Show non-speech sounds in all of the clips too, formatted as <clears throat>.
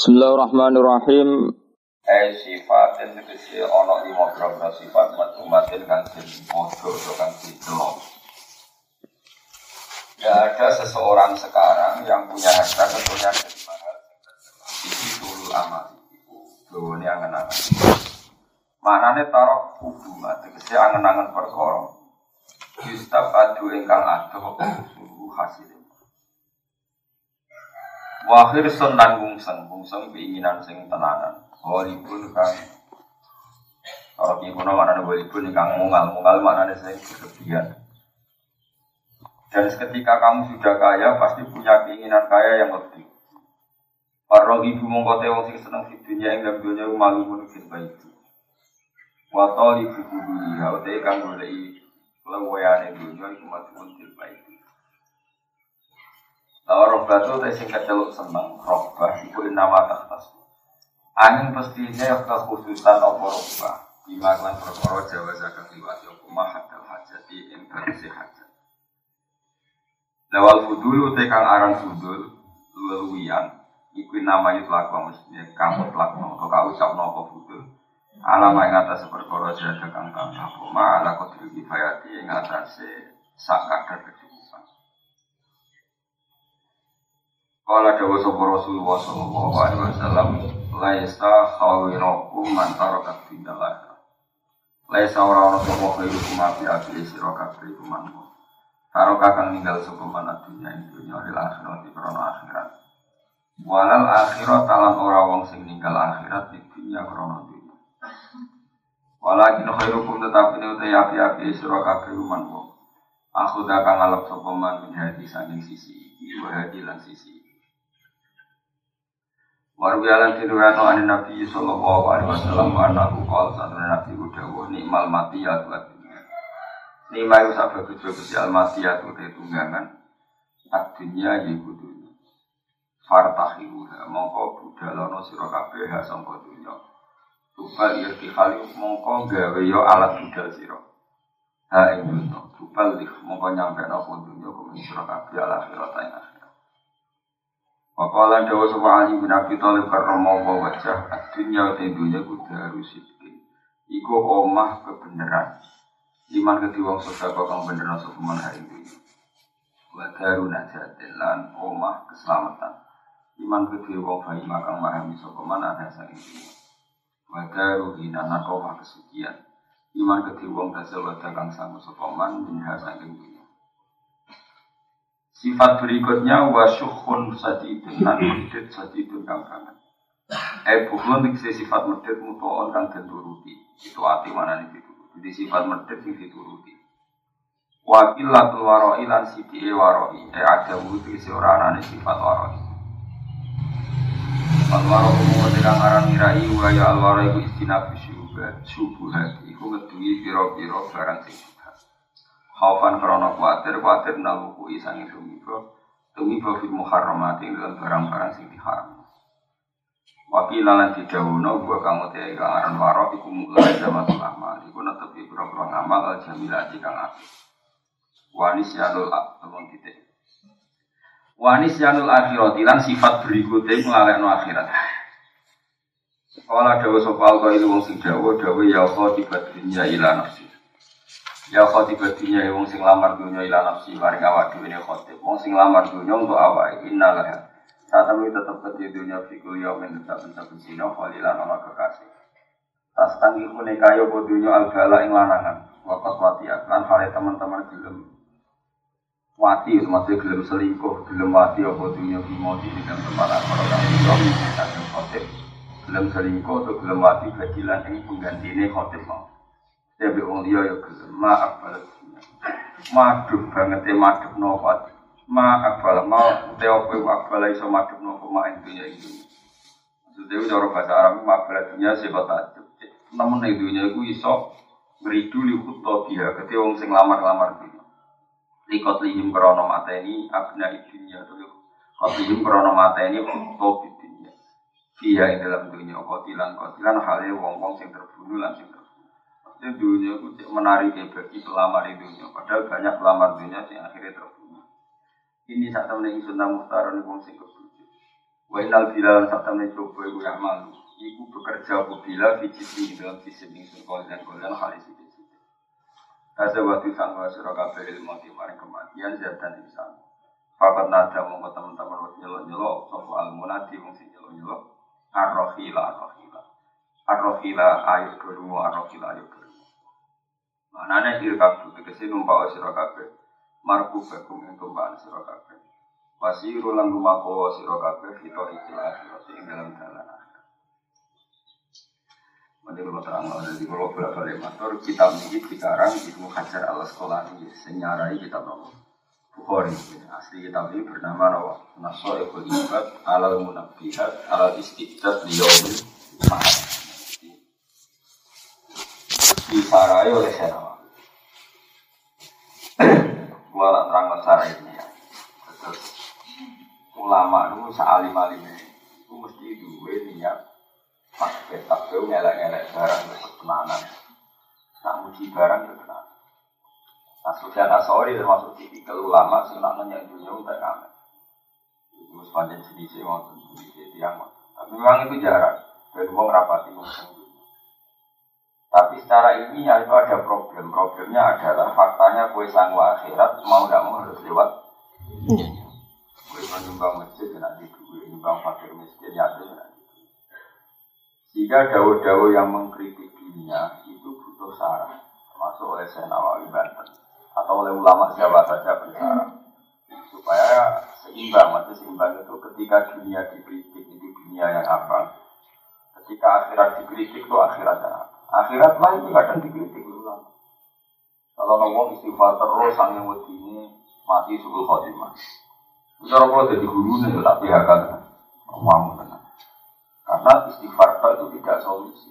Bismillahirrahmanirrahim. Eh sifatin tegese ana lima grogro sifat matumatin kang den podo atau kang didelok. Tidak ada seseorang sekarang yang punya harta tentunya dari mahal Ini dulu amal itu Dulu ini angen-angen. Maknanya taruh hubungan Tegesi angen-angen perkara. Yustab adu ingkang adoh Sungguh hasilnya Wahir sun lan bungseng, bungseng keinginan sing tenanan. Walipun kang kalau ibu nama mana walipun kang mungal, mungal mana sing berlebihan. Dan ketika kamu sudah kaya, pasti punya keinginan kaya yang lebih. Para ibu mongko wong sing seneng di dunia yang dalam dunia malu fil baik. Watol ibu budi, hal teh kang golei lewoyane dunia mati pun fil baik. Robbah itu saya singkat celuk seneng robbah itu nama atas Angin pastinya khususan apa robbah Bima klan perkara jawa zakat liwat Yoku mahat dal hajat di inversi hajat. Lawal fudul kang aran fudul Leluian Iku nama itu laku maksudnya kamu telakno Atau kau ucapno apa fudul. Alama yang atas perkara jaga kang kang Apa? Ma'ala kodri kifayati yang atas Sak kadar Kala dawa sapa Rasulullah sallallahu alaihi wasallam laisa khawirakum man tarakat bindal Laisa ora ana sapa khairukum api api sira kabeh iku man. Karo kakang ninggal sapa man dunya ing dunya lil akhirat krana akhirat. Walal akhirat talan ora wong sing ninggal akhirat di dunya krana dunya. Walakin khairukum tetapi ne utai api api sira kabeh man. Aku dakang ngalap sapa man min sanging sisi iki wa hadi sisi Warwi alam tiruano ane Nabi Sallallahu Alaihi Wasallam Anahu kal sadar Nabi Udawa Nikmal mati ya tuat Nikmal itu tujuh kesi al mati ya tuat tunggangan Adunya yiku dunya Fartahiruha Mongko budalono sirokabe ha sangka dunya. Tubal irtihali mongko gawe yo alat budal siro Ha ing dunya. Tubal mongko nyampe nopo dunya Kumin sirokabe ala akhirat yang Wakalan dawa sapa Ali bin Abi Thalib karramallahu wajah dunya te dunya kudu harus Iku omah kebenaran. Iman ke wong sedekah kang bener sapa man hari ini. Wa daru najatin lan omah keselamatan. Iman ke wong bayi makang mahami sapa man ada sang iki. Wa daru hinan omah kesucian. Iman ke wong tasawuf kang sang sapa man minha saking Sifat berikutnya wasyukhun sadidun nan medit sadidun kang kangen. Eh bukhun dikse sifat medit mutoon kang dituruti. Itu hati mana nih dituruti. Jadi sifat medit sing dituruti. Wakilatul waroi lan siti e waroi. Eh ada wudhu si orang sifat waroi. Alwaro kumu ketika ngaran mirai waya alwaro iku istinabu syubuhat Syubuhat iku ngedui piro-piro barang sing Khaufan krono kuatir, kuatir naluku isangi tumibo Tumibo fil muharramati dalam barang-barang sing diharam Wakila lan didawuno gua kamu kang aran waro iku mulai zaman amal iku netepi pira-pira ngamal al jamilati kang apik. Wanis yanul temen titik. Wanis yanul akhirat lan sifat berikutnya melalui akhirat. Kala dawa sapa al wong sing dawa dawa ya khatibat dunya ila nafsi. Ya khotibah dunia wong sing lamar dunia ila nafsi maring awak dhewe ne khotib. Wong sing lamar dunia untuk awak innalah. Saat kami tetap ke dunia fikul yaumin tetap saben sino khalilan ana kekasih. Tas tangi kune kayo po dunia al bala ing lanangan. Wakat wati lan hale teman-teman gelem wati maksudnya gelem selingkuh, gelem wati apa dunia bimo di dalam tempat apa orang itu yang khotib. Gelem selingkuh atau gelem wati bagilan ing penggantine khotib mau. Ya be wong liya ya gelem maaf balas. Madhep banget e madhep nofat. Maaf balas mau te opo akbal iso madhep nopo mak ing dunya iki. Maksudnya cara bahasa Arab maaf balas dunya sebab adep. Namun ing dunya iku iso ngridu li kutha dia kete wong sing lamar-lamar dunya. Likot lihim krono mateni abna dunya to Kot lihim krono mateni kutha di dunya. Iya ing dalam dunia kotilan kotilan halnya wong-wong sing terbunuh lan sing ini dunia itu menarik bagi pelamar di dunia. Padahal banyak pelamar dunia yang akhirnya terbunuh. Ini saat temen yang sunnah muhtar ini wong sing kebujuk. Wa inal bilal saat temen coba iku yang malu. Iku bekerja apa bila di dalam sisi ingsun dan kalian halis itu. Kasa waktu sangka surah kabeh ilmu di maring kematian dan insan. Fakat nada mongko teman-teman wis nyelok-nyelok sapa al munadi wong sing nyelok-nyelok arrohila arrohila arrohila ayo kedua arrohila ayo. Manane irkab tegese numpak sira kabeh. Marku bekum ing tumpakan sira kabeh. Wasiru lan lumaku sira kabeh kita akhirat ing dalam dalan Nanti kalau terang, jadi kalau bolak balik matur, kitab ini dikarang Ibnu Hajar al Asqalani, senyarai kitab nopo Bukhari. Asli kitab ini bernama nopo Naso Ibnu Ibad alal Munabihat alal Istiqdat Liyaumil Mahal. Disarai oleh Syarawa. Gua lah terang masalah ini ya. Terus ulama itu sealim alimnya itu mesti dua niat pakai tabu ngelak-ngelak barang ketenanan. Nak muji barang ketenanan. Nah, Sufyan Asori termasuk tipikal ulama sing nak dunia untuk kami. Itu sepanjang jenis waktu di tiang. Tapi memang itu jarang. Dan uang rapati ngomong tapi secara ini ya itu ada problem. Problemnya adalah faktanya kue sanggup akhirat mau tidak mau harus lewat. Iya. Kue menyumbang masjid ya nanti duit, nyumbang fakir miskin ya itu nanti. Jika dawa-dawa yang mengkritik dunia itu butuh saran, termasuk oleh Syekh Nawawi Banten atau oleh ulama siapa saja bersaran supaya seimbang, maksud seimbang itu ketika dunia dikritik itu dunia yang apa, ketika akhirat dikritik itu akhirat yang apa. Akhirat lah itu kadang dikritik ulama. Kalau ngomong istighfar terus sang yang ini mati subuh khotimah. Cara kalau jadi guru nih, tapi akan ngomong karena istighfar itu tidak solusi.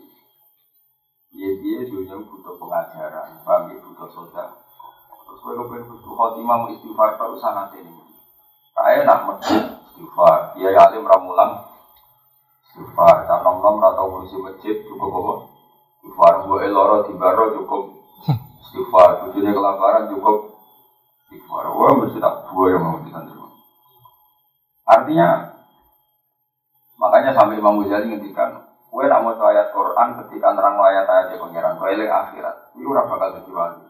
Dia dia dunia butuh pengajaran, bagi ya? butuh soda. Terus kalau pengen butuh khotimah mau istighfar itu sangat ini. Kayak nak masjid istighfar, dia alim ramulang istighfar. Kan nom nom atau ngurusi masjid cukup apa? Istighfar. Gue eloro di baro cukup istighfar. Tujuannya kelaparan cukup istighfar. Wah mesti tak buah yang mau disandung. Artinya Makanya sampai Imam Ghazali ngendikan, kue nak mau ayat Quran ketika nerang ayat-ayat yang pengiran, kue akhirat, itu ora bakal jadi.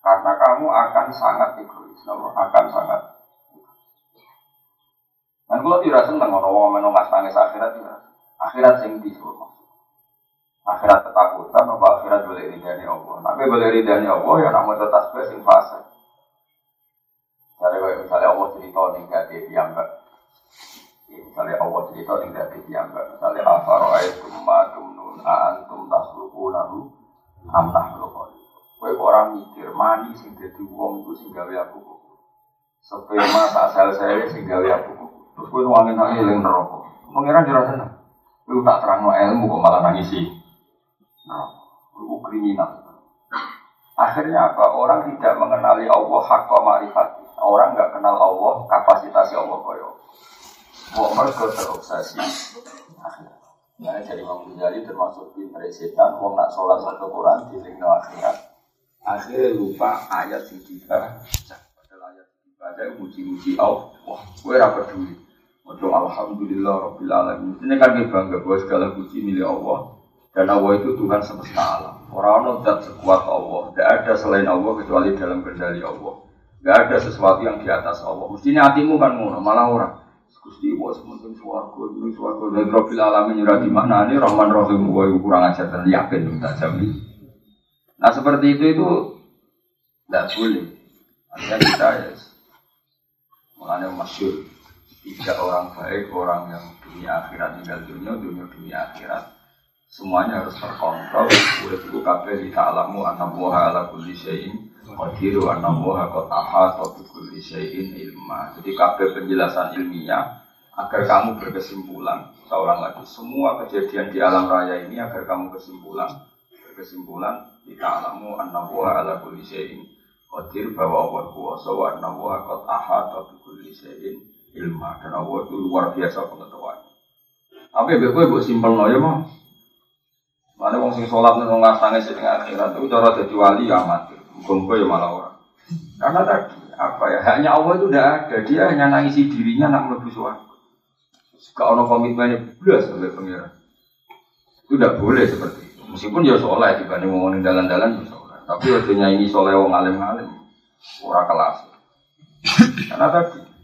Karena kamu akan sangat egois, nopo akan sangat. Dan kalau tidak seneng, orang menunggu tangis akhirat, tidak. Akhirat sing di Akhirat ketakutan, apa akhirat boleh ridhani Allah. Tapi boleh ridhani Allah, ya nak mau tetap sing fase. Misalnya, misalnya Allah cerita nih gak dia mbak. Misalnya Allah cerita tidak diambak. Misalnya apa roai tumma tumnun aantum tasluku nahu amnah lokol. Kue orang mikir mani sing jadi wong itu sing gawe aku kok. Sperma tak sel saya sing gawe aku kok. Terus kue nuangin nangis yang neraka. Mengira sana. Kue tak terang no ilmu kok malah nangis sih. Nah, kriminal. Akhirnya apa? Orang tidak mengenali Allah hak ma'rifat. Orang nggak kenal Allah kapasitas Allah koyo. Mau mereka terobsesi. Nah, jadi Imam Ghazali termasuk pinter setan, mau nak sholat satu Quran di lingkungan akhirat. Akhirnya lupa ayat yang dibaca. Padahal ayat yang dibaca muji-muji Allah. Wah, gue rapat peduli. Waduh, Alhamdulillah Rabbil Alamin. Ini kan bangga bahwa segala puji milik Allah. Dan Allah itu Tuhan semesta alam. Orang-orang tidak sekuat Allah. Tidak ada selain Allah kecuali dalam kendali Allah. Tidak ada sesuatu yang di atas Allah. Mestinya hatimu kan ngono, malah orang. Gusti wa sementing suwargo, ini suwargo dan profil alami nyurah di ini Rahman Rahim wa kurang ajar dan yakin tak jamin. Nah seperti itu itu tidak boleh. Artinya kita ya, mengenai masyur tiga orang baik, orang yang dunia akhirat tinggal dunia, dunia dunia akhirat. Semuanya harus terkontrol. Udah itu kabeh di ta'alamu anak buah ala kulli syai'in Qadiru anna muha qad ahata bi kulli syai'in ilma. Jadi kabeh penjelasan ilmiah agar kamu berkesimpulan. Seorang lagi semua kejadian di alam raya ini agar kamu kesimpulan berkesimpulan kita alamu anna muha ala kulli syai'in qadir bahwa Allah kuasa wa muha qad ahata bi kulli syai'in ilma. Dan Allah itu luar biasa pengetahuan. Tapi bebe gue simpel no ya mah. Mana wong sing sholat nang ngasange sing akhirat itu cara dadi wali amat. Gongko ya malah orang. Karena tadi apa ya hanya Allah itu tidak ada. Dia hanya nangisi dirinya nak melebu suara. Kalau ono komitmennya belas sampai pengiran. Itu tidak boleh seperti itu. Meskipun ya soleh dibanding ngomongin dalan-dalan ya soleh. Tapi waktunya ini soleh wong alim-alim. Ora kelas. Karena tadi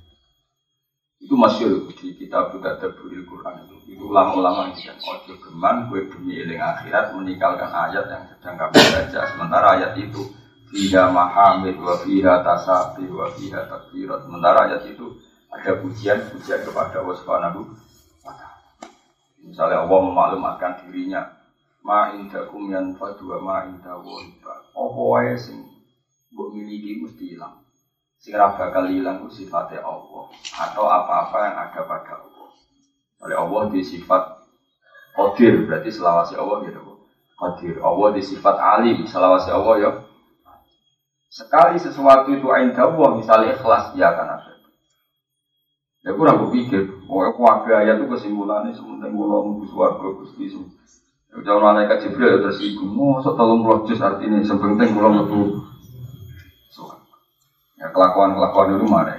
itu masyur di kitab juga terburi Quran itu. Itu ulama-ulama yang ojo geman gue bumi eling akhirat meninggalkan ayat yang sedang kami baca. Sementara ayat itu Fiha mahamid wa fiha tasabi wa fiha takbirat. Sementara ayat itu ada pujian-pujian kepada Allah Subhanahu wa Misalnya Allah memaklumatkan dirinya, ma indakum yan fadwa ma indahu Apa wae sing mbok miliki mesti hilang. Sing bakal hilang sifatnya Allah atau apa-apa yang ada pada Allah. Oleh Allah di sifat Qadir berarti selawasi Allah gitu. Qadir. Allah di sifat alim, selawasi Allah ya Sekali sesuatu itu ain Allah, misalnya ikhlas, ya akan ada. Ya kurang berpikir, oh aku ada ayat itu kesimpulannya sementing kalau mau suarga gusti itu. Ya jangan malaikat Jibril ya tersinggung, setelah puluh juz artinya sepenting kalau mau Ya kelakuan kelakuan itu mana?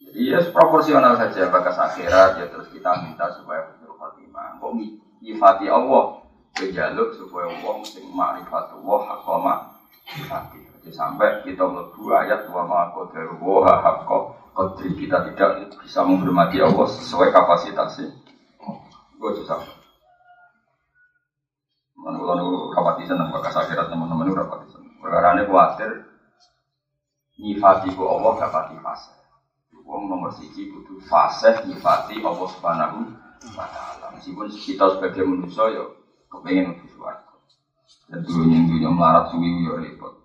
Jadi ya proporsional saja bakas akhirat ya terus kita minta supaya betul khotimah. Kok nyifati Allah, kejaluk supaya Allah sing ma'rifatullah hakoma hati. Jadi sampai kita melebu ayat wa ma'akodaru wa hakko kodri kita tidak bisa menghormati Allah sesuai kapasitasnya. Gue susah. Mana kalau nu rapati seneng bakas akhirat teman-teman nu rapati seneng. Perkara ini khawatir nyifati ku Allah gak pati fase. Wong nomor siji butuh fase nyifati Allah subhanahu wa ta'ala. Meskipun kita sebagai manusia ya kepengen untuk suara. Dan yang dulu melarat suwi ya repot.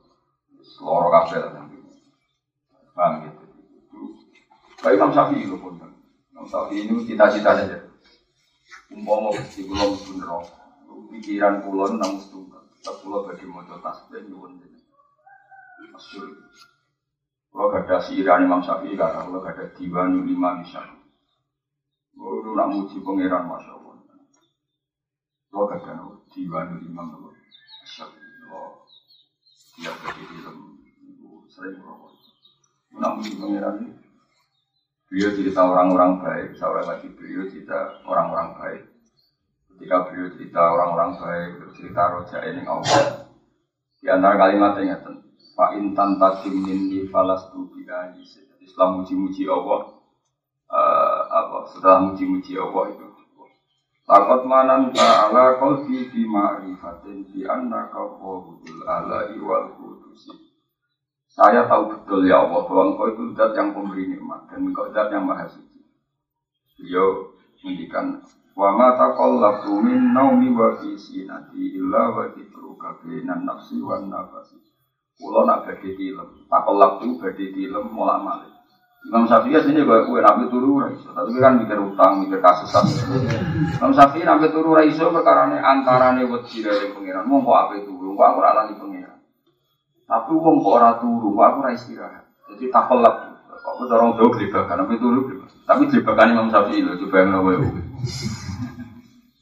Loro kabel lah Paham gitu. Baik Imam Syafi'i itu pun. Imam Syafi'i ini cita-cita saja. Umpama mesti kula mlebu. Pikiran kula nang setunggal. Tetep kula badhe maca tasbih nyuwun Masyur. Kalau ada siiran Imam Syafi'i, kata kalau ada diwan lima misal. Kalau nak muji pangeran Masya Allah. Kalau ada diwan lima misal. Allah dia jadi film sering merokok namun di pangeran ini beliau cerita orang-orang baik seorang lagi beliau cerita orang-orang baik ketika beliau cerita orang-orang baik cerita roja ini Allah di antara kalimatnya ngeten Pak Intan Tasim Minni Falastu Bidani Islam muji-muji Allah uh, apa setelah muji-muji Allah itu Takut manan ta'ala qalbi fi ma'rifatin bi annaka qawudul ala wal kudusi. Saya tahu betul ya Allah bahwa engkau itu zat yang pemberi nikmat dan engkau zat yang maha suci. Beliau mendikan wa ma taqallabtu min naumi wa fi sinati illa wa dzikruka bainan nafsi wan nafasi. Kula nak badhe tilem, taqallabtu badhe tilem mulak malik. Imam Syafi'i sini gue kue nabi turu raiso, tapi kan mikir utang, mikir kasus Imam Syafi'i nabi turu raiso perkara ini antara nih buat sih dari pengiran, mau kok apa itu, mau aku alami pengiran. Tapi uang kok orang turu, mau aku istirahat. Jadi tak pelak, kok aku dorong jauh gelibakan, nabi turu Tapi gelibakan Imam Syafi'i loh, coba yang nawe.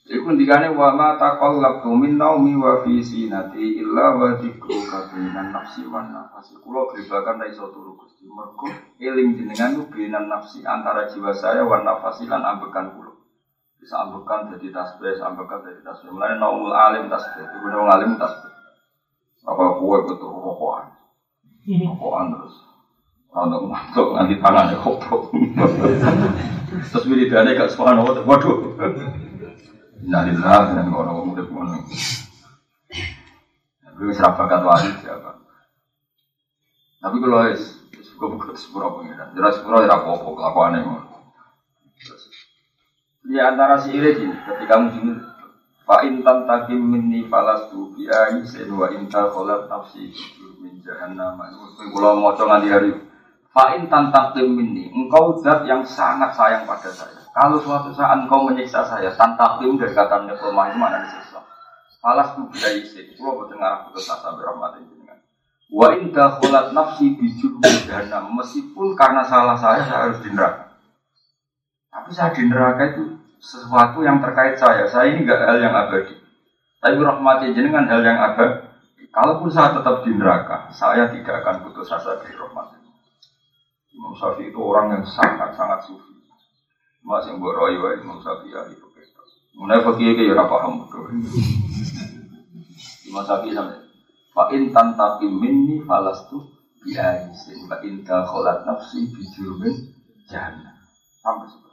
Iku ndikane wa ma taqallabtu min naumi wa fi sinati illa wa dzikruka binan nafsi wan nafasi. Kula gribakan ra iso turu Gusti. Mergo eling jenengan ku binan nafsi antara jiwa saya wan nafasi lan ambekan kula. Bisa ambekan jadi tasbih, ambekan jadi tasbih. Mulane naumul alim tasbih, itu wong alim tasbih. Apa kuwe betul rokokan. Rokokan terus. Untuk mantuk nanti tangannya kopok. <laughs> Terus wiridane gak subhanallah, waduh. Innalillah dan orang muda pun. Tapi serap bakat siapa? Tapi kalau es suka buka sepura pengiran, jelas sepura tidak apa-apa kelakuan yang Di antara si ini, ketika mungkin Pak Intan takim minni falas tu biayi senwa inta kolat nafsi min jahannam. Kalau mau di hari Pak Intan takim minni, engkau zat yang sangat sayang pada saya. Kalau suatu saat engkau menyiksa saya, tanpa tim dari kata lemah itu mana disiksa. Falas tu bila isi, kalau betul ngarah putus asa berahmat ini dengan. Wa indah kholat nafsi bijul dana, meskipun karena salah saya saya harus di neraka. Tapi saya di neraka itu sesuatu yang terkait saya. Saya ini enggak hal yang abadi. Tapi rahmati jenengan hal yang abadi. Kalaupun saya tetap di neraka, saya tidak akan putus asa dari rahmat. Imam Syafi'i itu orang yang sangat-sangat sufi. Mas yang buat roy wae Imam Syafi'i ahli fikih. Mulai fakir ke ya paham betul. Imam Syafi'i sampe Fa in tantakim minni falastu bi aisin wa in dakhalat nafsi bi jurmin jahannam. Sampai seperti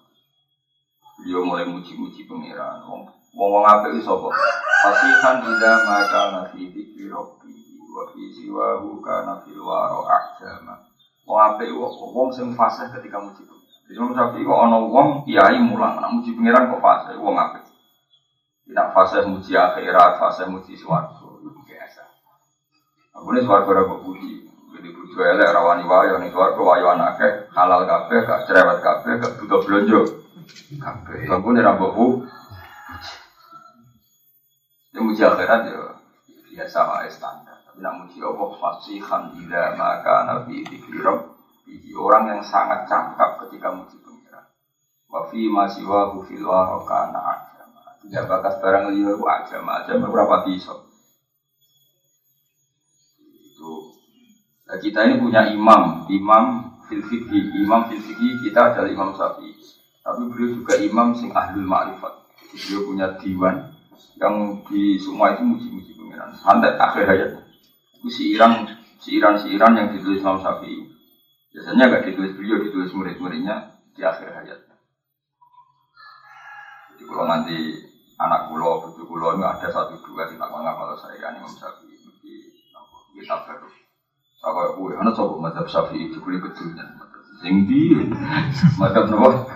Beliau mulai muji-muji pangeran. Wong wong wong apik wis sapa? Fasihan ida maka nafi dzikri rabbi wa fi siwahu kana fil wara ahjama. Wong apik wong sing fasih ketika muji Imam Syafi'i kok ana wong kiai mulang, nak muji pangeran kok fase, wong apik. Tidak fase muji akhirat, fase muji swarga, itu biasa. Aku ini swarga ora kok puji. Jadi bojo elek rawani wayo ning swarga wayo anake, halal kabeh, gak cerewet kabeh, gak butuh blonjo. Kabeh. Aku ini ra mbok Ya muji akhirat ya biasa wae standar. Tapi nak muji Allah fasihan ila maka nabi dikira orang yang sangat cakap ketika muji pengiran. Wafi masih wahu fil warokana agama. Tidak bakas barang liya itu agama aja berapa pisau. Itu. Nah, kita ini punya imam, imam fil imam fil kita adalah imam sapi. Tapi beliau juga imam sing ahlul ma'rifat. Beliau punya diwan yang di semua itu muji-muji pengiran. Sampai akhir hayat. Itu si Iran, si Iran, yang ditulis Imam Syafi'i. Biasanya gak ditulis beliau, ditulis murid-muridnya di akhir hayat. Jadi kalau nanti anak pulau, cucu pulau ini ada satu dua di takwa kalau saya ini Imam Syafi'i di kitab baru. Saya gue, anak coba madhab Syafi'i itu kulit betulnya. Sing di, madhab nopo,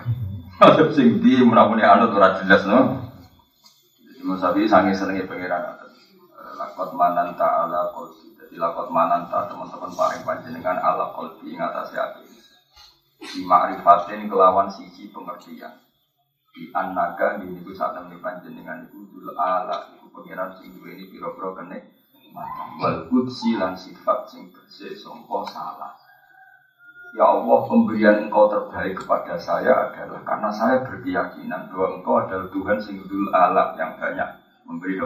madhab sing di, <laughs> anut ora jelas no. Imam Syafi'i sangi senengi pengiran Lakot manan ta'ala kosi dilakot mananta teman-teman paling panjenengan ala kolbi ngatasi hati di ma'rifatin kelawan sisi pengertian. Di anaga di niku saat temen panjenengan itu dul ala itu pengiran sing ini piro-piro kene wal kudsi sifat sing bersih songko salah. Ya Allah, pemberian engkau terbaik kepada saya adalah karena saya berkeyakinan bahwa engkau adalah Tuhan sing dul ala yang banyak memberi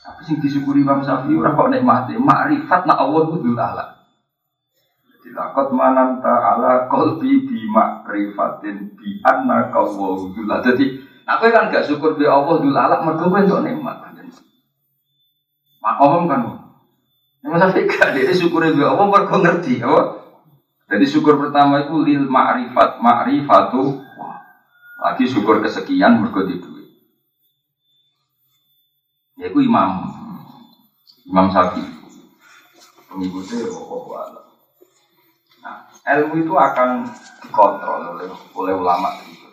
tapi sing disyukuri Imam Syafi'i ora kok nikmati, makrifat nak Allah kudu ala. Jadi lakot manan ta'ala qalbi bi makrifatin bi anna kawu dula. Jadi aku kan gak syukur bi Allah dula ala mergo kowe entuk nikmat. Makom kan. Imam Syafi'i gak dia syukur bi Allah mergo ngerti apa? Jadi syukur pertama itu lil ma'rifat, ma'rifatu. Lagi syukur kesekian mergo di duit. Ya itu imam Imam Syafi'i pengikutnya Allah. Nah, ilmu itu akan dikontrol oleh oleh ulama itu.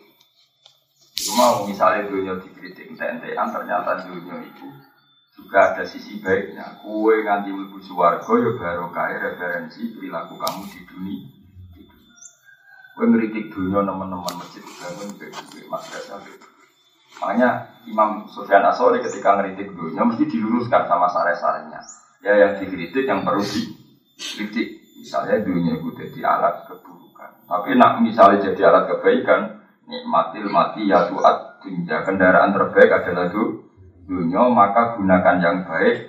Cuma misalnya dunia dikritik tentean ternyata dunia itu juga ada sisi baiknya. Kue nganti ibu suwargo ya baru kaya referensi perilaku kamu di dunia. Kue ngeritik dunia teman-teman masjid bangun BBB madrasah Makanya Imam Sufyan Asori ketika ngeritik dunia mesti diluruskan sama sare-sarenya. Ya yang dikritik yang perlu dikritik. Misalnya dunia itu jadi alat keburukan. Tapi nak misalnya jadi alat kebaikan, nikmatil mati ya tuat dunia kendaraan terbaik adalah itu dunia maka gunakan yang baik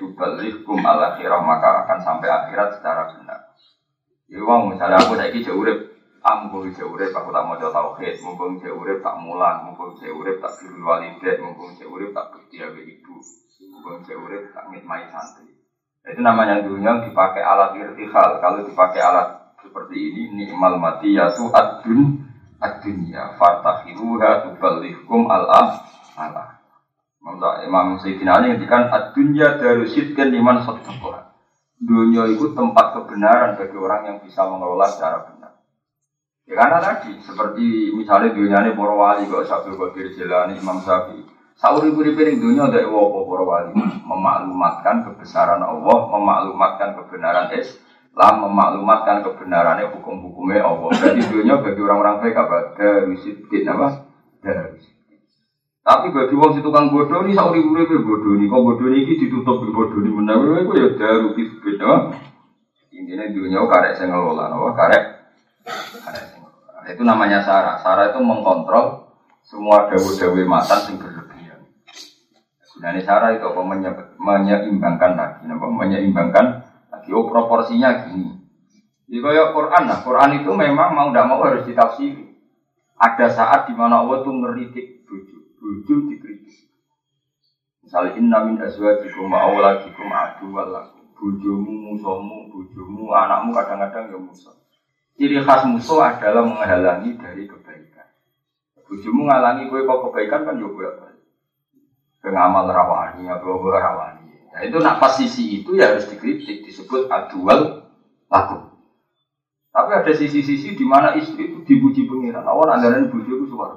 kum al akhirah maka akan sampai akhirat secara benar. Ya misalnya aku saiki jauh mumpung saya urip aku tak mau tauhid. Mumpung saya urip tak mulang. Mumpung saya urip tak firul walidat mumpung saya urip tak bersih be ibu. Mumpung saya urip tak ngitmai santri. Itu namanya dunia dipakai alat irtihal. Kalau dipakai alat seperti ini nikmal mati yaitu adun adunya fartahiruha tubalihkum al Allah Imam Sayyidina Ali ngendikan ad-dunya darusidkan liman sadaqah. Dunia itu tempat kebenaran bagi orang yang bisa mengelola secara benar. Ya karena tadi seperti misalnya dunia ini para wali kok Sabtu Qadir Jilani Imam Syafi'i. Sauri puri piring dunia ada apa para wali memaklumatkan kebesaran Allah, memaklumatkan kebenaran Islam, memaklumatkan kebenarannya hukum-hukumnya Allah. Jadi dunia bagi orang-orang baik apa? Darusidin apa? Darusidin. Tapi bagi wong si tukang bodoh ini sauri puri piring bodoh ini. Kok bodoh ini ditutup bodoh ini menawi, itu ya darusidin apa? Intinya dunia karek saya ngelola, apa? Karek karek itu namanya Sarah. Sarah itu mengkontrol semua dawe-dawe matan yang berlebihan. Ini Sarah itu apa? Menye menyeimbangkan lagi, apa? Menyeimbangkan lagi. Oh proporsinya gini. Jadi Quran, nah Quran itu memang mau tidak mau harus ditafsiri. Ada saat di mana Allah tuh ngeritik bojo, bojo dikritik. Misalnya inna min azwajikum wa auladikum adu. Bojomu, musuhmu, bojomu, anakmu kadang-kadang ya musuh. Ciri khas musuh adalah menghalangi dari kebaikan. Bojomu ngalangi gue kok kebaikan kan ya gue apa? Pengamal rawani atau rawani. Nah itu nak pas sisi itu ya harus dikritik disebut adual laku. Tapi ada sisi-sisi di mana istri itu dipuji pengiran. Awan andaran bujuk itu suara.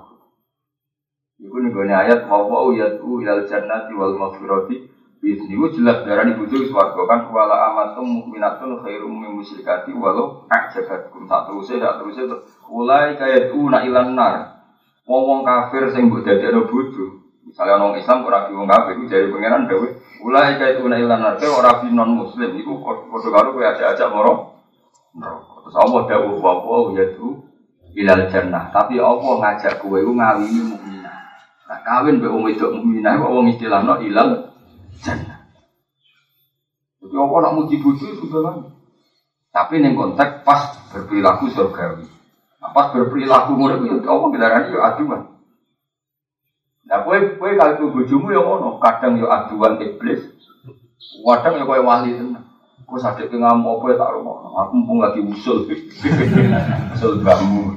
Iku nih ayat wa wa yatu ilal jannati wal maghfirati Bisni itu jelas darah di bujuk suarga kan wala amatum mukminatun khairum min musyrikati walau ajabatkum tak terusnya tak terusnya mulai kayak itu nak ilan nar wong kafir sing mbok dadekno bojo misalnya orang Islam ora di kafir itu dari pangeran mulai kayak itu nak ilan nar ora non muslim itu padha karo kowe ajak-ajak moro Terus Allah dawuh wa wa yatu ilal jannah. Tapi Allah ngajak kowe ku ngawini mukminah. Nah, kawin mbek wong wedok mukminah kok wong ilal. Jadi Allah nak muji bojo sudah kan. Tapi ning konteks pas berperilaku surgawi. Nah, pas berperilaku ngono itu Allah ngelarani yo aduan. Nah, kowe kowe kalau bojomu yo ngono, kadang yo aduan iblis. Kadang yo kowe wali tenan. Gue sakit ke ngamuk apa ya tak rumah. Aku mumpung lagi usul. <laughs> usul kamu.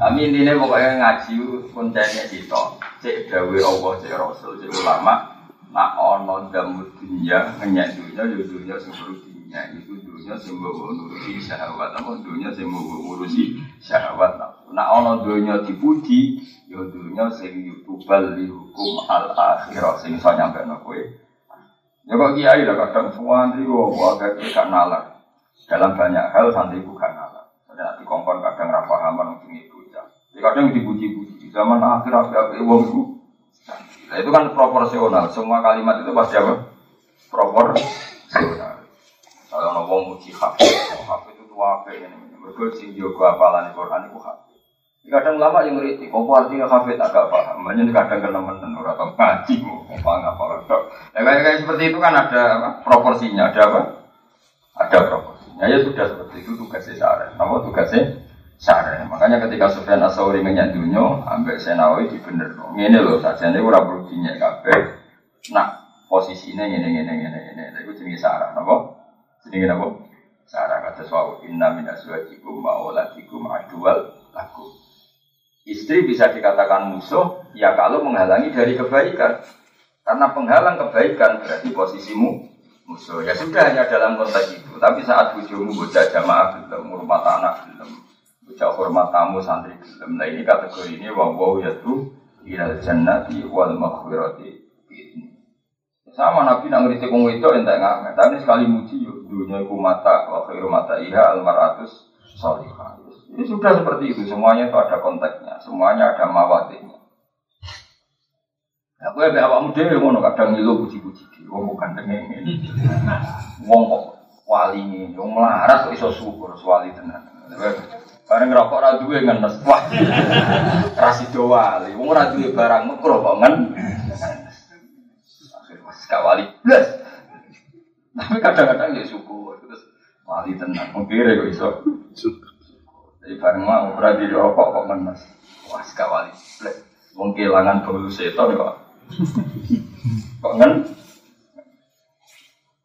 Kami ini pokoknya ngaji kuncinya itu. Cek dawe Allah, cek Rasul, cek ulama. Nak ono damu dunia, ngenyak dunia, ya dunia sing dunia. Itu dunia sing ngurusi syahwat. Apa dunia sing bawa ngurusi syahwat. Nak ono dunia dipuji, ya dunia sing yutubal hukum al akhirah. Sing so nyampe no Ya kok kiai lah kadang santri kok agak gak nalar. Dalam banyak hal santri bukan nalar. Ada nanti kongkon kadang rapahaman mungkin itu ya. kadang dipuji-puji. Zaman akhir apa uang itu. Nah, itu kan proporsional. Semua kalimat itu pasti apa? Proporsional. Kalau wong muji hafid, hafid itu tua apa ini? Mereka sing jago apalan Quran itu hafid. Kadang lama yang ngerti, kok artinya hafid agak paham. Banyak kadang kena menen orang atau ngaji, apa orang. Ya kayak, kayak seperti itu kan ada apa? proporsinya, ada apa? Ada proporsinya. Ya sudah seperti itu tugasnya syarah. Nama tugasnya syarah. Makanya ketika Sufyan Asawri menyandunya, ambek Senawi di bener. Ini loh, saja ini orang berudinya kabeh. Nah, posisinya ini, ini, ini, ini, ini. Itu jenis syarah. Nama? Jenis apa? Syarah kata suatu inna min aswajikum ma'olatikum adual lakum. Istri bisa dikatakan musuh ya kalau menghalangi dari kebaikan. Karena penghalang kebaikan berarti posisimu musuh. Ya sudah hanya dalam konteks itu. Tapi saat bujumu bocah jamaah belum, hormat anak belum, bocah hormat tamu santri belum. Nah ini kategori ini wawaw yaitu ilal jannati wal maghfirati sama Nabi nak ngerti kong itu entek nggak tapi sekali muji yuk dunia ku mata wa khairu mata iha almaratus solihah ini sudah seperti itu, semuanya itu ada konteksnya, semuanya ada mawatinya. Aku ya awakmu dhewe ngono kadang ngilu puji-puji di wong bukan ini. Wong kok wali wong melarat kok iso syukur wali tenan. Bareng ngerokok ra duwe ngenes. Wah. Ra sido wali, wong ora duwe barang mekro kok ngen. Akhir wali blas. Tapi kadang-kadang ya syukur terus wali tenan. Mungkin kok iso. Jadi bareng mau berarti rokok kok menes. Wah sekawali. Wong kehilangan bau seton kok. Kok ngen?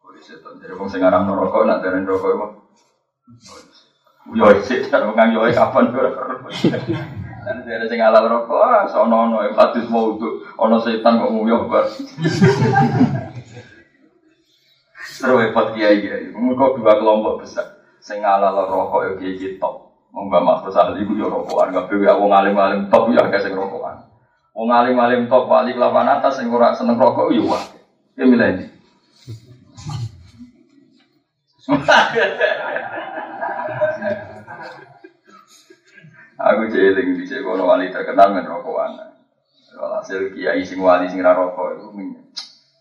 Bau seton. Jadi wong sing aran rokok nak dereng rokok kok. Yo sik kan wong yo kapan Dan dari sing halal rokok, ah, sono ono hadis mau itu, ono setan kok nguyuh bar. Seru repot kiai kiai. Mereka dua kelompok besar. Sing halal rokok yo kiai top. Mbak Mas Sahli itu ya rokokan, gak bewe wong alim-alim top ya agak sing rokokan. Wong alim-alim top wali kelapan atas sing ora seneng rokok ya wah. Ya milih. <laughs> Aku jeling di kono wali terkenal men rokokan. Walhasil kiai sing wali sing ra rokok itu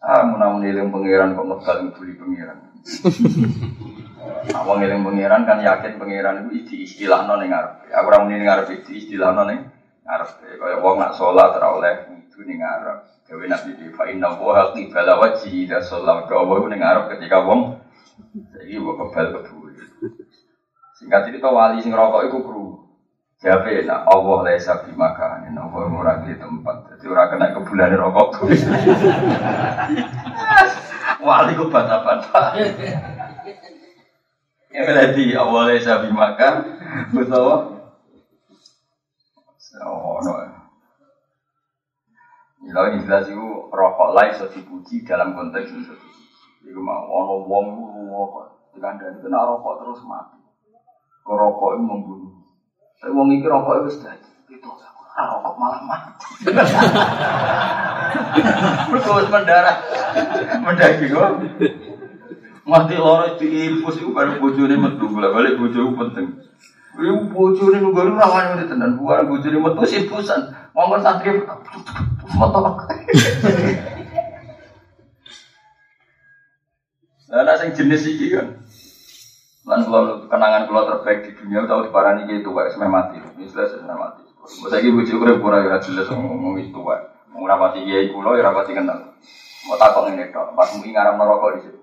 ah munamun eling pangeran kok megal nguli pangeran. Wong eling pangeran kan yakin pangeran itu istilah non ngarep. Aku ora muni ngarep di istilah non ngarep. Kaya wong nak sholat ora itu ning ngarep. Dewe Nabi di fa inna wa qibala wajhi da sholat ke Allah ning ngarep ketika wong jadi wong kebal kebul. Singkat cerita wali sing rokok iku kru. Siapa nak Allah lesa bimakan, Allah ora di tempat, jadi ora kena kebulan rokok. <laughs> wali ku bata-bata. Ya <laughs> berarti Allah lesa bimakan, betul. Oh, no. Ya, ini jelas itu rokok lain so dipuji dalam konteks itu. Itu mau ono wong rokok, dengan dari kena rokok terus mati. Kau rokok itu membunuh. Tapi wong iki rokok itu sudah itu rokok malah mati. <laughs> Terus mendarah, mendaki kok. Mati loro diinfus itu baru bojone metu, balik bojoku penting. Ibu bojone nunggu rawan itu tenan, bukan bojone metu infusan. Ngomong santri Foto. Nah, sing jenis iki kan. Lan kula kenangan kula terbaik di dunia tahu diparani iki tuwa wis mati. Wis wis mati. Mbok saiki bojo urip ora ora jelas ngomong itu wae. Wong ora pati kiai kula ora pati kenal. Mau takok ngene tok, pas mui ngaram rokok di situ.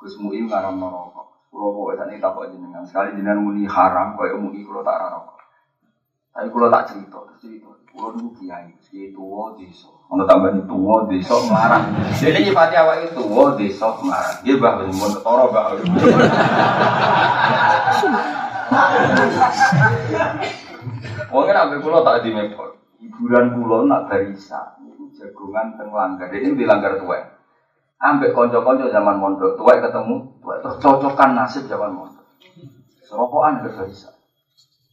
Gus mui ngaram rokok. Kulo kok sakniki takok jenengan. Sekali jenengan muni haram koyo mui kula tak rokok. Tapi kula tak cerita, cerita. Kulo niku kiai, kiai tuwa desa. Ono tambahan tuwa desa marah. Dene nyipati awake tuwa desa marah. Nggih Mbah mun ketara Mbah. Wong kan ambek kula tak dimepot. Hiburan kula nak barisa niku jagongan teng langgar. Ini di langgar tuwa. Ambek kanca-kanca zaman mondok, tuwa ketemu, tuwa terus cocokan nasib zaman mondok. Serokokan ke barisa.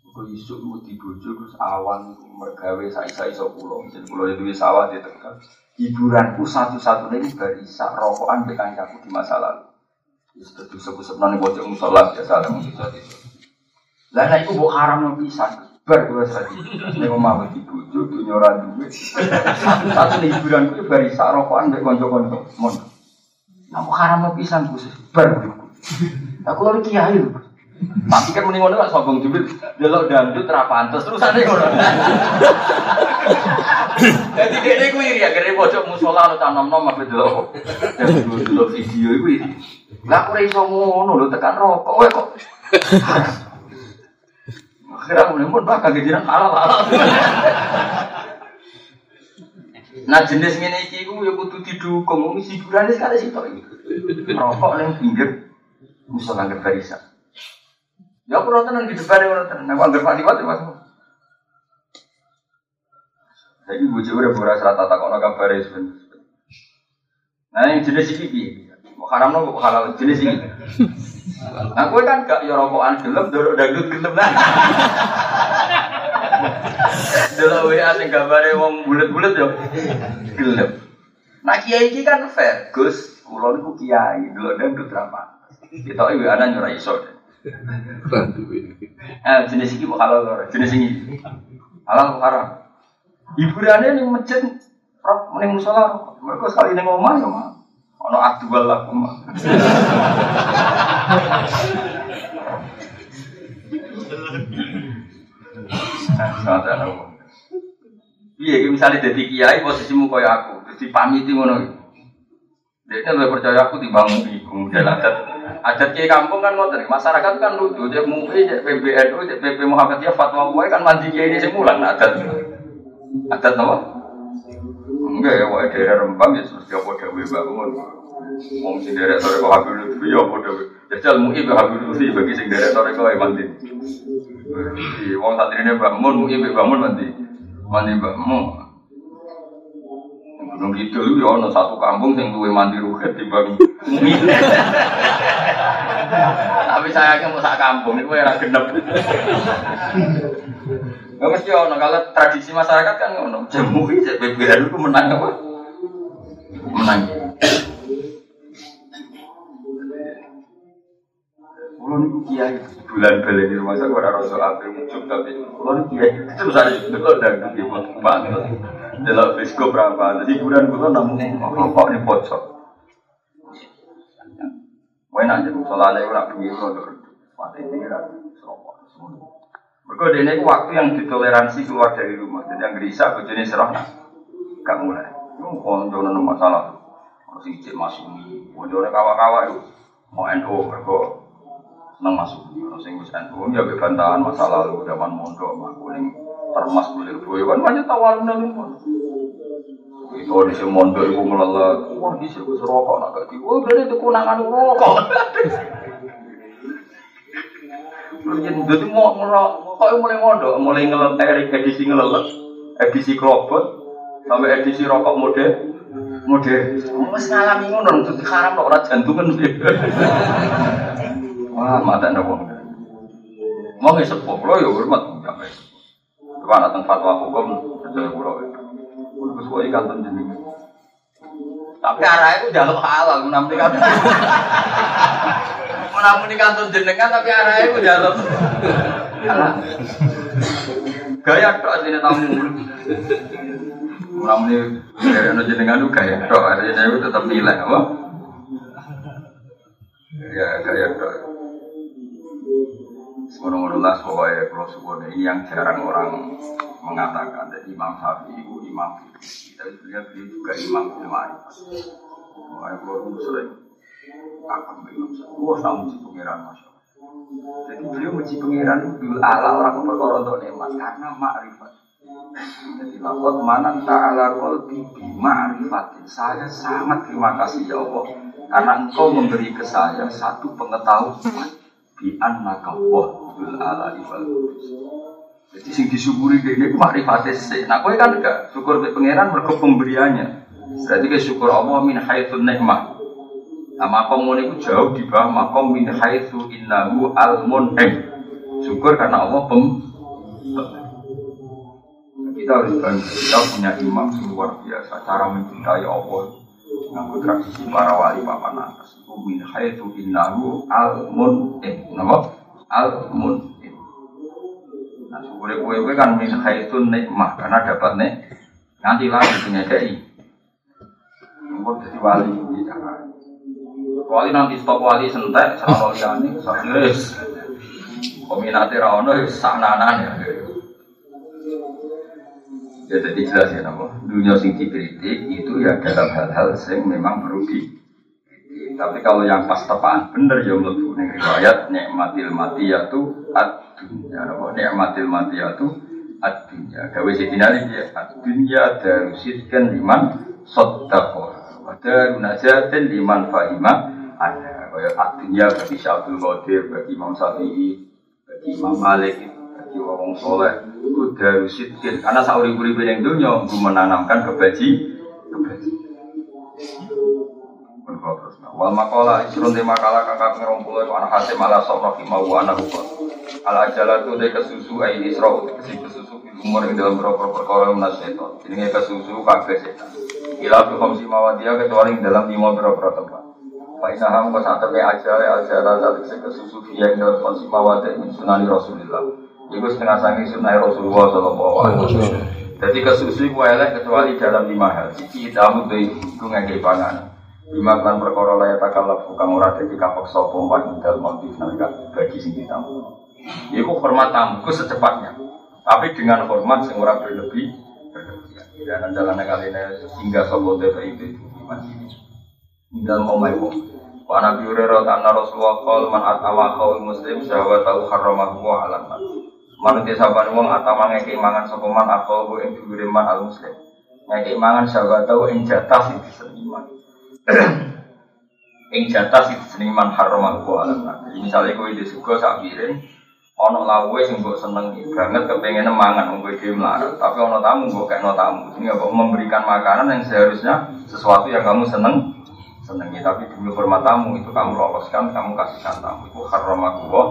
Kau isuk mau dibojo terus awan mergawe sai-sai so pulau. Jadi pulau itu sawah di tegal. Hiburanku satu-satunya ini barisa rokokan dengan aku di masa lalu. Itu tuh sebut-sebut nanti bocor musola biasa ada mungkin jadi. Lah nah itu bukan haram yang bisa. Bar gue tadi. Ini mau di bojo dunia orang duit. Satu nih hiburanku itu barisa rokokan dengan konco-konco. Mon. Namu haram yang bisa gue bar. Aku lagi kiai loh. Tapi kan mending ngono sombong jubit, delok dangdut ra pantes terus ane ngono. Jadi dene ku iri ya gere pojok musola lo tanom-nom apa delok. Delok video iku iri. Lah aku iso ngono lho tekan rokok kowe kok. Akhirnya mulai pun bakal kejiran halal halal. Nah jenis ngene iki ku ya kudu didukung, wong hiburane sekali sitok iki. Rokok ning pinggir musola nang barisan. Ya aku nonton di depan yang nonton. Aku anggap mati mati mas. Jadi bujuk udah pura serata tak kono kabar itu. Nah yang jenis ini bi, haram nopo halal jenis ini. Nah gue kan gak ya rokokan gelem, dorok dangdut gelem. Dulu WA sing gambare wong bulet-bulet yo gelem. Nah kiai iki kan fair, Gus. Niku kiai, dulu dangdut ra Kita iki ana nyora iso. Eh, jenis ini halal lho, jenis ini halal haram. Hiburannya nih masjid, roh mending musola, mereka sekali nih ngomong ya mah. Ono aktual lah mah. Iya, misalnya jadi kiai posisimu kayak aku, terus dipamiti ngono. Dia lebih percaya aku dibangun di kemudian adat adat kiai kampung kan ngoten, masyarakat kan lucu, cek MUI, cek PBNU, cek PP Muhammadiyah, fatwa MUI kan mandi kiai ini semulan adat. Adat apa? Enggak ya, wae daerah Rembang ya terus dia pada bangun. Wong sing derek sore kok Habib Lutfi ya padha jajal MUI be Habib Lutfi bagi sing derek sore kok mandi. Wong santrine Mbak Mun, MUI bangun mandi. Mandi Mbak Mun. Gunung Kidul ya ono satu kampung sing duwe mandi ruket timbang Tapi saya mau sak kampung itu era genep. Gak mesti ono kalau tradisi masyarakat kan ono jamu iki BBR itu menang apa? Menang. Kulo niku kiai bulan beli di rumah saya ora rasa ape muncul tapi kulo niku kiai terus ada delok dan di banget. Delok disko berapa? Jadi hiburan kulo namun rokok ini pojok. Wae nak jadi solale ora pinggir kulo mati ini ora rokok. Mereka dene waktu yang ditoleransi keluar dari rumah. Jadi yang gerisa bojone serah gak mulai. Itu konjono masalah. Harus ijek masuk, konjono kawa-kawa itu mau NU mereka seneng masuk ono sing wis ya bebantahan masa lalu zaman mondok mah kuning termas kulir boy kan banyak tawar nang itu di sini mondok ibu melelat wah di sini rokok nak gak oh berarti itu kunangan rokok. Jadi mau ngerok, kok mulai mondok, mulai ngelet edisi ngelet, edisi kerobot, sampai edisi rokok mode, mode, Mas ngalami ngono, itu haram kok ora jantungan. Wah, mata wong. Mau nggak sepuh, lo ya hormat. Coba datang fatwa hukum, percaya pulau itu. Gue suka ikan jenengan. Tapi arah itu jaluk halal, menampil kan. Menampil kantor jenengan, tapi arah itu jaluk. Gaya tok sini tamu. Menampil dari jenengan itu gaya tok, artinya itu tetap nilai, apa? Ya gaya tok. Ngono-ngono lah kalau ini yang jarang orang mengatakan. Jadi Imam Syafi'i itu imam kita sebenarnya beliau juga imam ilmu Makanya kalau sering akan Imam Syafi'i. Wah, sama muji pengiran masya Jadi beliau muji pengiran itu ala orang perkara untuk nikmat. Karena makrifat. Jadi lakot mana ta'ala kolbi ma'rifatin Saya sangat terima kasih ya Allah. Karena engkau memberi ke saya satu pengetahuan. Bi annaka wahul ala wal Jadi sing disyukuri dene ku makrifate sik. Nah kowe kan enggak syukur be pangeran mergo pemberiannya. Berarti ke syukur Allah min haitsun nikmah. Nah makom ngono iku jauh di bawah makom min haitsu innahu al mun'im. Syukur karena Allah pem kita harus bangga kita punya imam luar biasa cara mencintai Allah nganggo tradisi para wali papan atas min haitsu innahu al mun'im nama al mun'im nah syukur kowe kan min haitsu nikmah karena dapat nek nanti lagi punya dai Mungkin jadi wali cara wali nanti stop wali sentek sama liane sakres kominati rawono sananan ya. Ya jadi jelas ya nama dunia sing dikritik itu ya dalam hal-hal yang memang perlu di tapi kalau yang pas tepaan bener ya mlebu ning riwayat nikmatil matiyatu ad-dunya nama nikmatil matiyatu ad-dunya gawe sidina iki ya ad-dunya darusidkan liman saddaqa. Wa darunajatin liman fahima ada kaya ad-dunya bagi Syabdul Qadir bagi Imam Syafi'i bagi Imam Malik bagi wong soleh itu darusidkin karena sauri uri yang dunia untuk menanamkan kebaji kebaji Wal makola isrun di makalah kakak ngerong pulau itu anak hasim ala nafi mau anak hukum Ala jala tu de kesusu ay isra uti kesi kesusu di umur yang dalam berapa perkara yang naseton Ini kesusu kakek setan Ila fi khamsi mawadia kecuali dalam lima berapa tempat Pak Inaham ke saat terkait aja ya aja rasa kesusu yang dalam khamsi mawadia min sunani Rasulullah Iku setengah sangi sunnah Rasulullah Sallallahu Alaihi Wasallam. Jadi kesusu ku elek kecuali dalam lima hal. Cici tamu tuh itu ngekei pangan. Lima kan perkara layak takalap bukan ora jadi kapok sopo wa indal motif nalika bagi sing tamu. Iku hormat tamu secepatnya. Tapi dengan hormat sing ora berlebih. Dan jalannya kali ini hingga sopo TPI itu masih tinggal mau main Wa Nabi Hurairah anna Rasulullah qol man atama qaul muslim syahwatahu harramahu wa alam Manut sahabat wong atama ngeke mangan sapa man aku ing al muslim. Ngeke mangan sahabat tau ing jatah sing diseniman. <clears throat> ing jatah sing diseniman haram aku alam. Jadi misalnya kowe di suka sak piring ono lawe sing mbok seneng banget kepengen mangan wong kowe dhewe melarat, tapi ono tamu mbok kekno tamu. Ini apa? Memberikan makanan yang seharusnya sesuatu yang kamu seneng senengi. Tapi demi hormat tamu itu kamu loloskan kamu kasihkan tamu. Itu haram aku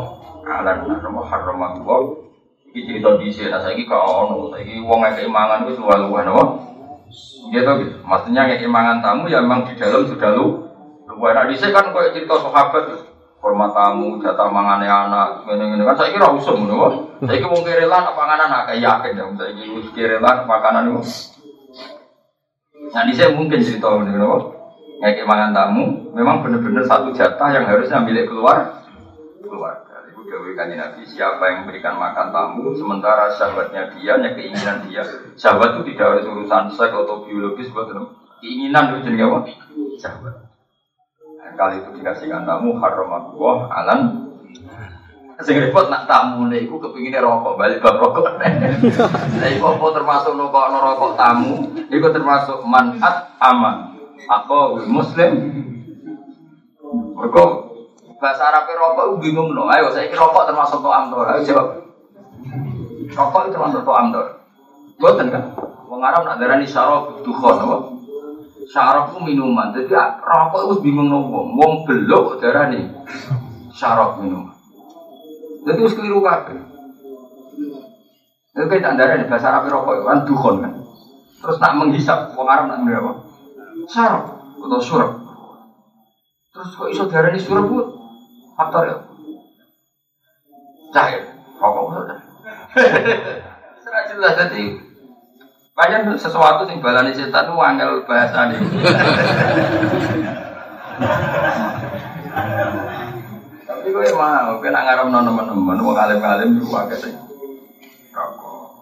alam haram aku Iki cerita di sini, nah saya kau ono, saya uang yang keimangan itu luar luar, no? Gitu, gitu. Maksudnya yang keimangan tamu ya memang di dalam sudah lu luar. Nah di sini kan kau cerita sahabat, hormat tamu, jatah mangane anak, ini kan saya kira usum? Saya kira mungkin rela nak panganan kayak yakin ya, saya kira rela makanan itu. Nah sini mungkin cerita ini, no? Yang keimangan tamu, memang benar-benar satu jatah yang harusnya milik keluar, keluar. Dewi kanji Nabi, siapa yang memberikan makan tamu, sementara sahabatnya dia, yang keinginan dia. Sahabat itu tidak harus urusan seks atau biologis, buat keinginan itu jadi apa? Sahabat. Nah, kali itu dikasihkan tamu, haram Allah, alam. Sing repot nak tamu nih, aku kepingin rokok balik bab rokok. <laughs> Nah, apa termasuk rokok rokok tamu? Iku termasuk manat aman. Aku muslim. Mereka bahasa Arab rokok itu bingung no. Ayo saya kira rokok termasuk to'am to. Ayo jawab. Rokok itu termasuk to'am to. Boten kan? Wong Arab nak darani syarab dukhon apa? Syarab itu minuman. Jadi rokok itu bingung no wong. Wong belok darani syarab minuman. Jadi harus keliru kabeh. Itu kita darani bahasa Arab rokok itu kan dukhon kan. Terus nak menghisap wong Arab nak apa? Syarab atau surab. Terus kok iso darani surab bu? Faktor ya. Cair. Rokok maksudnya. Serah jelas jadi banyak sesuatu yang balani setan itu angel bahasa nih. Tapi gue mau, gue nak ngaram non teman-teman, mau alim-alim juga agak sih. Rokok.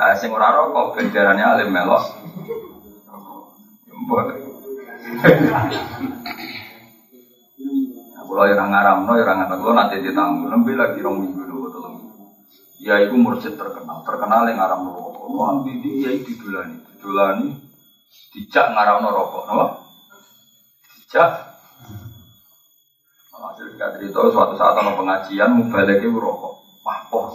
Nah, sing ora rokok, benjarannya alim melok. Rokok. Kalau yang ngaram, no, yang ngaram, lo nanti ditamu, lebih lagi rong minggu dulu, tolong. Ya, itu mursyid terkenal, terkenal yang ngaram rokok. Lo ambil dia itu dulani, dulani, dijak ngaram rokok, no? Dijak. Hasil itu suatu saat ada pengajian, mubaleknya rokok, pahpoh.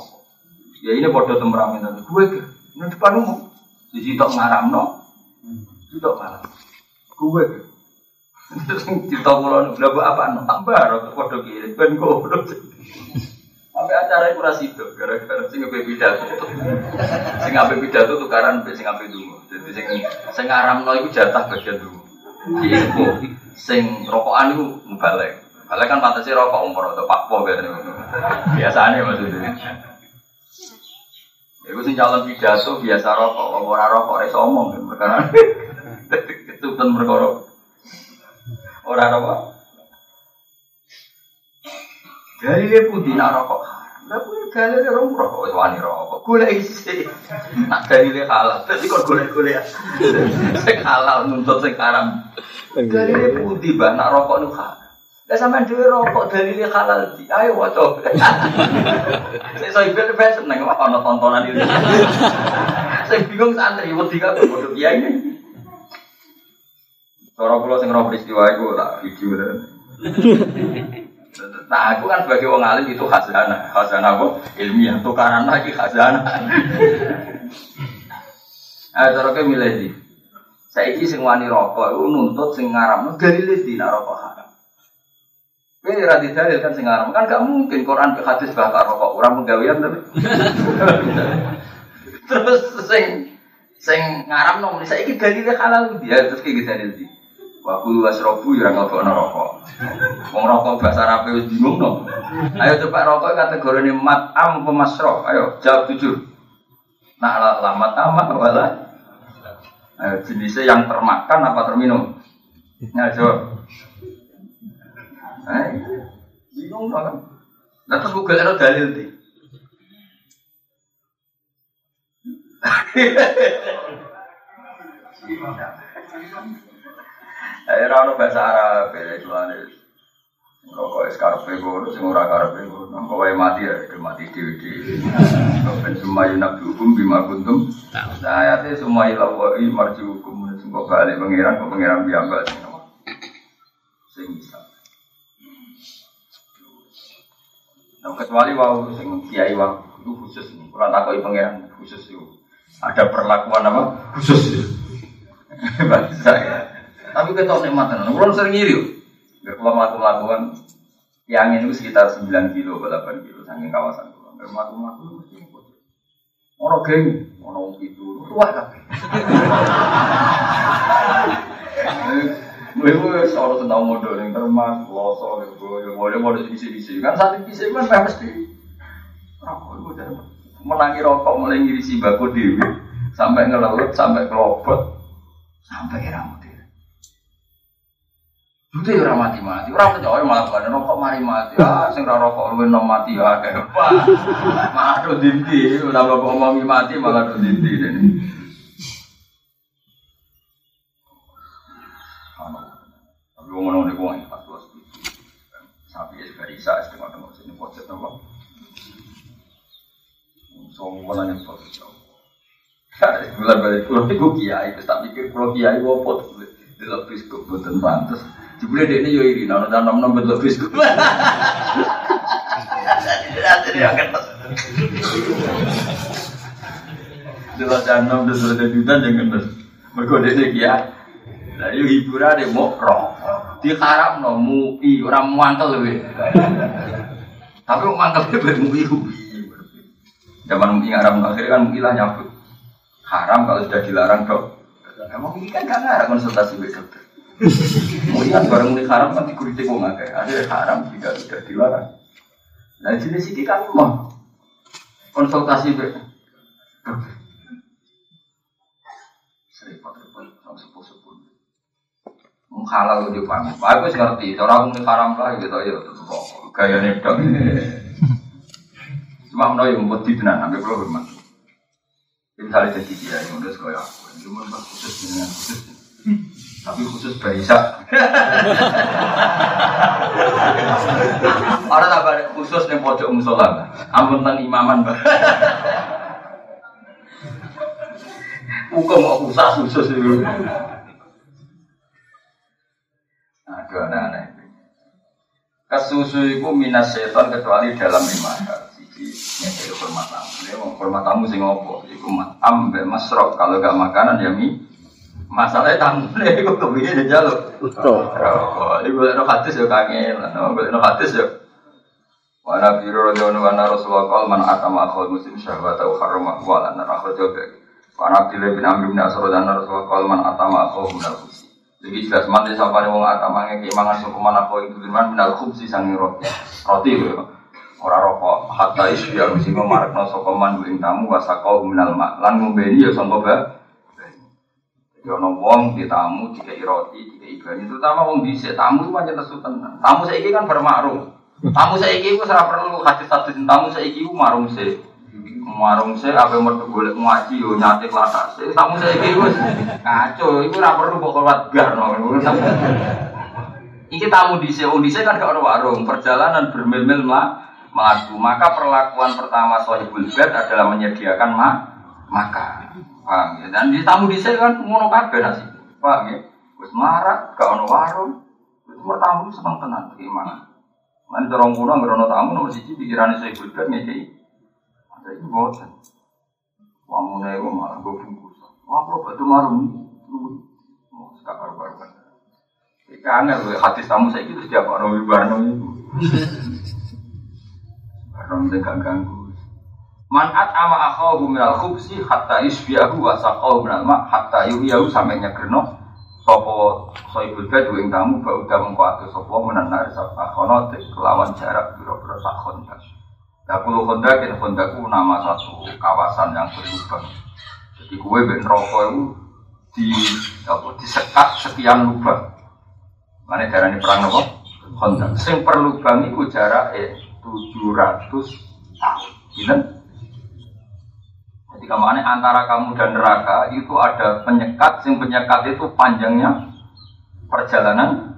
Ya ini bodoh temperament itu, gue ke, ini depan umum, di situ ngaram no, situ ngaram, gue ke. <laughs> Pulau udah buat apa? No tambah roh foto kiri ben goblok. Sampai acara itu rasi itu gara-gara sing ngapain pidato. Sing ngapain pidato tukaran be sing dulu. Jadi sing sing ngaram no itu jatah bagian dulu. Iku sing rokokan itu balik. Balik kan pantasnya rokok umur atau pakpo biasanya. Biasanya maksudnya. Iku sing calon pidato biasa rokok, ora rokok ora omong perkara. Kan perkara Orang apa? Dari dia putih nak rokok. Lah kuwi gale rong rokok wis wani rokok. Golek isi. Nak dari dia halal. Dadi kok golek-golek. Sing halal nuntut sing haram. Gale dia putih bah nak rokok nu halal. Lah sampean dhewe rokok dari dia halal di. Ayo waca. Saya saya ben ben seneng ana tontonan itu. <laughs> Saya bingung santri wedi kabeh bodoh kiai ini. Cara kula sing roh peristiwa iku tak video <laughs> Nah, aku kan sebagai wong alim itu khazanah, khazanah apa? Ilmiah, tukaran lagi khazanah. <laughs> Eh, cara ke milih di. Saiki sing wani rokok iku nuntut sing ngaramno dalile di nak rokok haram. Kowe ora didalil kan sing ngaram, kan gak mungkin Quran hadis bakar rokok, ora penggawean tapi. <laughs> Terus sing sing ngaramno muni saiki dalile halal dia terus ki dalil di. Waktu wasrobu ya nggak rokok. Wong rokok bahasa Arab wis bingung no. Ayo coba rokok kategori ini mat am pemasro. Ayo jawab jujur. Nah lamat amat wala. Ayo jenisnya yang termakan apa terminum? Nah jawab. Eh, bingung kan? Nah terus Google ada dalil di. Eh, <laughs> ora ono bahasa Arab, ya tuane. Rokok es karpe ngono, sing ora karpe ngono. Kok wae mati ya, ke mati dhewe-dhewe. Ben semua yunak hukum bima kuntum. Saya teh semua ilawa i marji hukum sing kok balik pangeran, kok pangeran biambak sing apa. Sing bisa. Nah, kecuali wau sing kiai wau itu khusus nih. Kurang takoki pangeran khusus itu. Ada perlakuan apa? Khusus. <laughs> Bahasa ya. Tapi kita nikmat tenan. Kulo sering ngiri. Gak kalau melakukan yang ini sekitar 9 kilo 8 kilo saking kawasan kulo. Gak melakukan mesti. Ono geng, ono itu, tua kabeh. Gue gue soal tentang modal yang termas, loso, gue boleh boleh bisi-bisi. Kan saat bisi kan mesti rokok menangi rokok mulai ngiri si bako dewi sampai ngelaut sampai kelopot sampai rambut jadi ora mati mati, ora percaya malah pada rokok mari mati. Ah, sing ora rokok luwih nom mati ya apa Malah do dinti, ora kok omongi mati malah do dinti dene. Ana. Tapi wong ngono niku wong 14. Sapi es barisa es tengok tengok sini pojok nopo. Song wala yang pojok. Bulan balik kulo iku kiai, tapi tak kulo kiai opo to delok biskop boten pantes. Jebule dekne yo iri nang nom nom delok ya kan. Delok janom delok dedutan jangan terus. Mergo dekne kiai. Lah yo hiburan deh mau rokok. Di haram no mui orang mantel lebih. Tapi mantel lebih mui Zaman mui haram akhirnya kan mui lah nyabut. Haram kalau sudah dilarang dok. Emang ini kan gak ngarang konsultasi dengan dokter. Mui kan barang mui haram kan dikuritik wong akeh. Ada haram jika sudah dilarang. Nah jenis ini kan mau konsultasi dengan dokter. Seripot-repot, langsung sepuh-sepuh halal di pang. Aku ngerti, cara aku haram lah gitu ya gaya nedok. Cuma mau yang buat di tenan, sampai pulau berman. Misalnya jadi dia yang udah sekolah aku, cuma khusus dengan khusus. Tapi khusus Baisa. Orang ada khusus nih pojok musola, ampun tentang imaman bah. Hukum mau khusus khusus itu. Aduh aneh-aneh. Kesusu itu minas setan kecuali dalam lima. Siji nyekil hormat tamu. Ya, hormat tamu sing ngopo? Iku ambe masrok. Kalau gak makanan ya mi. Masalahnya tamu itu kebiye ya jaluk. Betul. Ini boleh no hadis ya kangen. Boleh no hadis ya. Wana biru radhiyallahu anhu Rasulullah qala man atama akhul muslim syahwata wa harrama wa lana akhrajahu. Wana Abdullah bin Amr bin Asrad anna Rasulullah qala man atama akhul min al-khus. Jadi jelas mandi sampai wong atamane keimangan sokuman apa itu firman minal khubsi sangi roti. Roti lho. Ora rokok hatta isya mesti marakno sokoman ing tamu wasakau minal mak. Lan ngombeni ya sangka ba. Ya ono wong di tamu dikai roti, dikai ikan. Terutama wong dhisik tamu pancen lesu tenan. Tamu saiki kan bermakrum. Tamu saiki iku ora perlu hadis-hadis tamu saiki iku marung sih warung saya apa mau golek ngaji yo nyate kelas saya tamu saya iki wis kacau iku ora perlu kok kuat biar no iki tamu di sini di kan gak ada warung perjalanan bermil-mil melaku maka perlakuan pertama sohibul bed adalah menyediakan ma maka. Paham ya? Dan di tamu di kan ngono kabeh nasi. Paham ya? Wis marah gak ada warung. Wis tamu seneng tenan gimana? Mana corong kuno ngerono tamu nomor siji pikirannya saya bed ngekei saya ini bosan. Wamune itu malah gue bungkus. Wah, kalau batu marung? Mau baru kan. Iki loh, hati tamu itu setiap orang wibarno itu. Barang gak ganggu. Manat ama akhahu minal khubsi hatta isbiahu wa saqahu minal hatta yuhiyahu sampai nyegerno sopo soibul bed ing tamu bau udah mengko sopo menanar sab akhono kelawan jarak biro-biro sakhon Nah, Pulau Honda, kita Honda itu nama satu kawasan yang berlubang. Jadi kue ben itu di apa, disekat sekian lubang. Mana darah ini perang nopo? Honda. Sing per lubang itu jarak eh tujuh ratus tahun. Gila? Jadi ke mana antara kamu dan neraka itu ada penyekat, sing penyekat itu panjangnya perjalanan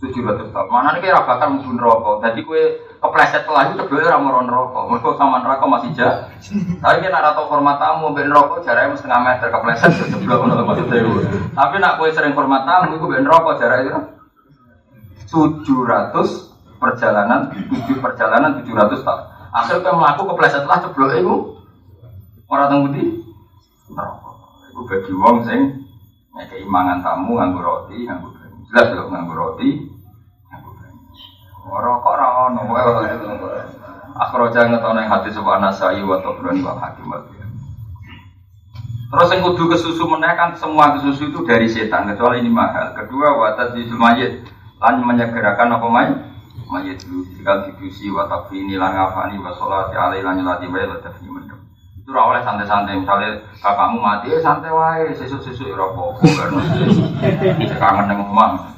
tujuh ratus tahun. Mana nih kira bakal mungkin rokok. Jadi kue kepleset telah itu orang mau rokok. Mereka sama rokok masih jauh. Tapi kita atau format tamu ben rokok jaraknya setengah meter kepleset mana maksudnya. Tapi nak kue sering format tamu itu ben rokok jaraknya tujuh ratus perjalanan tujuh perjalanan tujuh ratus tahun. Akhirnya melakukan kepleset telah sebelah itu orang tunggu di. Itu bagi wong sing keimangan tamu nganggur roti nganggur jelas loh nganggur roti Rokok ra ono wae. Akhraja ngetono ing hati sebuah nasai wa tabrani wa hakim Terus yang kudu kesusu meneh kan semua kesusu itu dari setan kecuali ini mahal. Kedua watat di mayit lan menyegerakan apa mayit? Mayit dulu jika didusi wa ini lan ngafani wa sholati alaihi lan mendem. Itu ora santai-santai misalnya bapakmu mati eh santai wae sesuk-sesuk ora apa-apa karena kangen nang omah.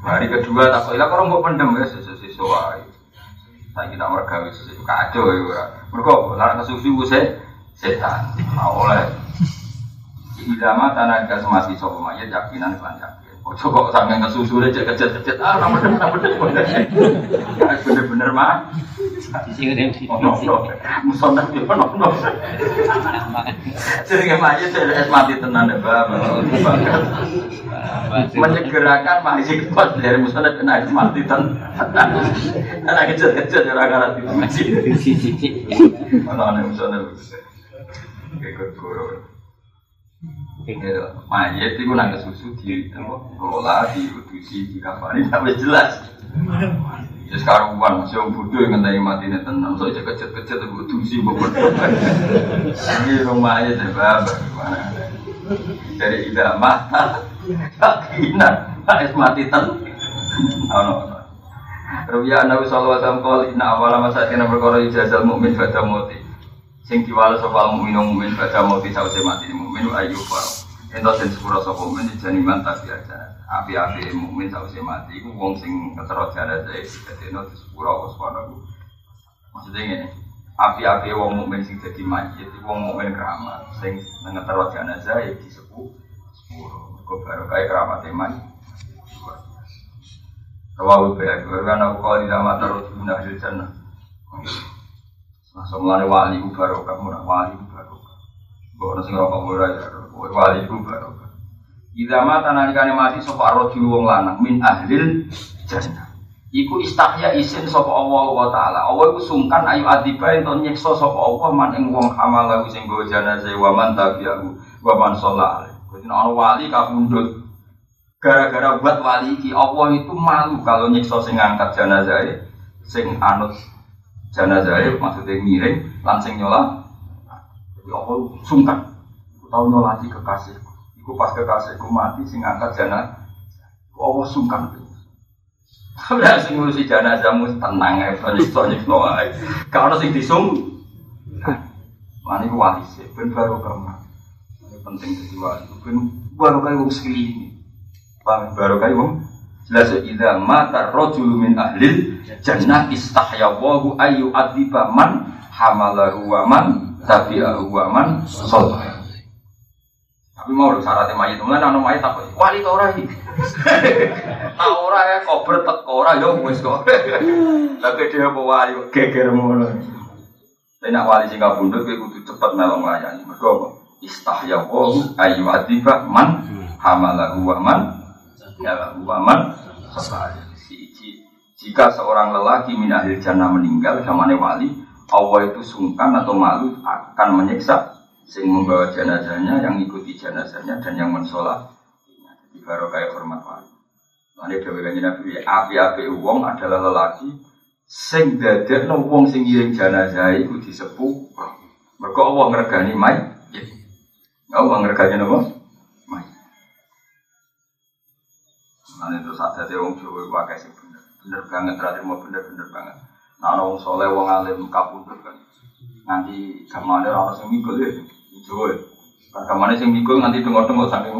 Hari kedua tak kok ilah orang pendem ya sesuatu wae. Saya kita mereka wis kacau ya. Mereka larang kesusu se setan. Nah oleh Idama tanah gas mati sopo mayat yakinan kelan. Ojo kok sampe kesusu aja kecet-kecet ah ora bener. Bener-bener mah. Sing ngene Ono ono. Musonah yo ono ono. Jadi mayit es mati tenan ya, Bapak. Menyegerakan masih kuat dari musonah kena es mati tenan. Anak kecet-kecet ya ora karat masih. Siji-siji. Ono ono musonah. Kayak guru. Gitu. Mayat itu nang susu di kelola, di kafani, sampai jelas. Ya sekarang bukan masih orang bodoh yang ngentai mati nih tenang, so kecet kecet itu utusi bobot. Ini rumah aja deh, bapak gimana? Dari tidak mata, yakinan, es mati ten. Oh no. Rubiya Nabi Sallallahu Alaihi Wasallam awal masa kena berkorban ijazah mukmin pada mati. Sing diwales sapa mukmin mukmin pada mati sause mati mukmin ayu faro. Ento sing sepuro sapa mukmin jani mantap biasa. Api-api mukmin sause mati iku wong sing ketero jenazah dadi di sepuro apa sepuro. Maksudnya ngene. Api-api wong mukmin sing dadi mayit iku wong mukmin keramat sing ngetero jenazah di sepuh sepuro. Kok baru kaya keramat iman. Rawahu Bayhaqi wa kana qala ila ma tarud min ahli jannah. Masa mulane wali ku barokah, murah wali ku barokah. Mbok ono sing rokok murah ya, wali ku barokah. Idza mata nalikane mati sapa rajul wong lanang min ahlil jannah. Iku istahya isin sapa Allah wa taala. Allah iku sungkan ayu adiba ento nyiksa sapa Allah man ing wong hamalahu sing go jenazah wa man tabi'ahu wa man sholat. Jadi ana wali kabundut gara-gara buat wali iki Allah itu malu kalau nyiksa sing ngangkat jenazah sing anut jenazah maksudnya miring langsung nyola. Jadi Allah sungkan. Tahu nyolati kekasih. Aku pas kekasihku mati sing angkat jenazah Allah sungkan. Udah sing ngurusi jenazahmu tenang ya, nyiksa nyiksa ae. Kalau sing disung, mana itu wali sih, ben baru kamu. Ini penting jadi wali, ben baru kayak wong sekeliling. Paham? Baru kayak wong jelas ya idza mata rajul min ahlil jannah istahya wa ayu adiba man hamalahu wa man tabi'ahu wa man sallallahu tapi mau lho syaratnya mayit. Mulai nang mayit apa wali ta ora iki? <laughs> Ta ora ya kober teko ora ya wis kok. <laughs> Lha dia apa wali geger ngono? Tapi nak wali sing kabundut kowe kudu cepet melok nglayani. Mergo istahya wa ayu adiba man hamalahu wa man ya waman jika seorang lelaki min ahli jannah meninggal zamane wali Allah itu sungkan atau malu akan menyiksa sing membawa jenazahnya yang ikuti jenazahnya dan yang mensolat. Jadi baru hormat wali. Lalu dewi kanji nabi api-api uang adalah lelaki sing dadek no wong sing ngiring jenazah itu disepuh. Mereka Allah ngergani mai Allah ngergani apa? Nanti terus ada dia orang Jawa pakai sih bener, bener banget terakhir mau bener-bener banget. Nah orang soleh, orang alim kabundut kan. Nanti ke mana orang sing mikul ya, Jawa. Ke mana sing mikul nanti tengok-tengok sampai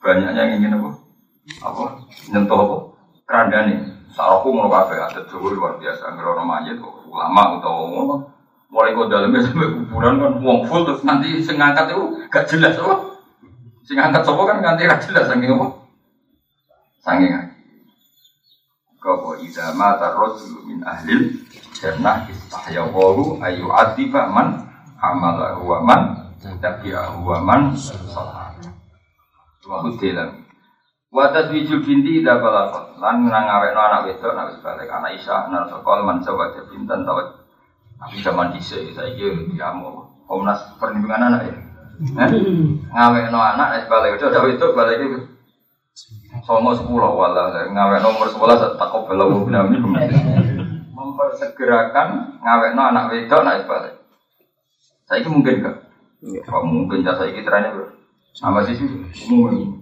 banyaknya yang ingin apa? Apa? Nyentuh apa? Keranda nih. Sarapku mau kafe ada Jawa luar biasa. Ngerono mayat kok ulama atau ngono. Mulai kok dalamnya sampai kuburan kan uang full terus nanti sing ngangkat itu gak jelas apa? Sing ngangkat kan nanti gak jelas saking apa? Sanging lagi. Kau ida mata rojul min ahlil istahya wahu ayu adiba man amalahu wa man tabi'ahu wa man salat. Wa hudilan. Wa taswijul binti ida balakot. Lan nang awekno anak wedok nak wis balik anak Isa nang sekolah man sawaja bintan tawat. Tapi zaman dhisik saiki diamu. Komnas perlindungan anak ya. Ngawekno anak wis balik wedok wedok balik itu Songo sepuluh wala ngawek nomor sebelas tak kau belum mempersegerakan ngawek no anak wedok naik balik. Saya itu mungkin gak? Iya. Kok mungkin jasa ini trennya bro? Sama sih sih mungkin.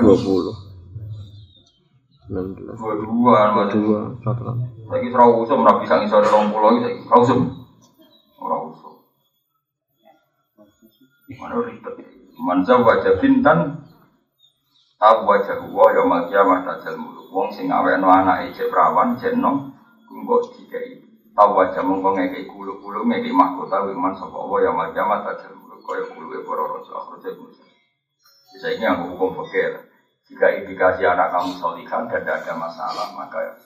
Dua puluh. Dua dua, dua dua, satu. Saya kira usum rapi sangi sore orang pulau itu, saya usum. Orang usum. Mana ribet? Manza wajah bintan tahu wajah gua ya mal kiamah dajal muluk wong sing no anak cek perawan cek nom kumbok dikai tahu wajah mongko ngekei kulu-kulu ngekei mahkota wiman sapa Allah ya mal kiamah dajal muluk kaya e para raja akhir cek Bisa ini aku hukum fakir Jika indikasi anak kamu solihan dan tidak ada masalah, maka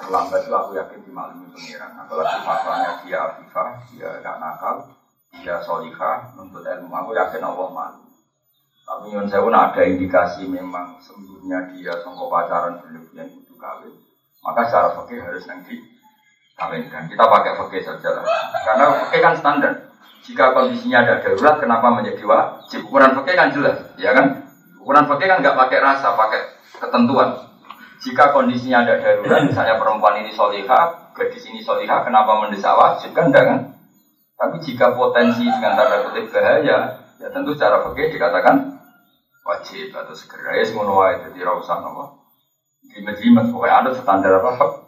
terlambat itu aku yakin dimaklumi pengiran. Apalagi fatwanya dia afifah, dia tidak nakal, dia solihah, untuk ilmu. Aku yakin Allah malu. Tapi saya pun ada indikasi memang sembuhnya dia songkok pacaran berlebihan butuh kawin. Maka secara fakir harus nanti kawinkan. Kita pakai fakir saja lah. Karena fakir kan standar. Jika kondisinya ada darurat, kenapa menjadi wajib? Ukuran fakir kan jelas, ya kan? Ukuran fakir kan nggak pakai rasa, pakai ketentuan. Jika kondisinya ada darurat, misalnya perempuan ini solihah, gadis ini solihah, kenapa mendesak wajib? Kan enggak kan? Tapi jika potensi dengan tanda kutip bahaya, ya tentu secara fakir dikatakan wajib atau segera. Ya semua wae jadi rausan apa jimat-jimat pokoknya ada standar apa?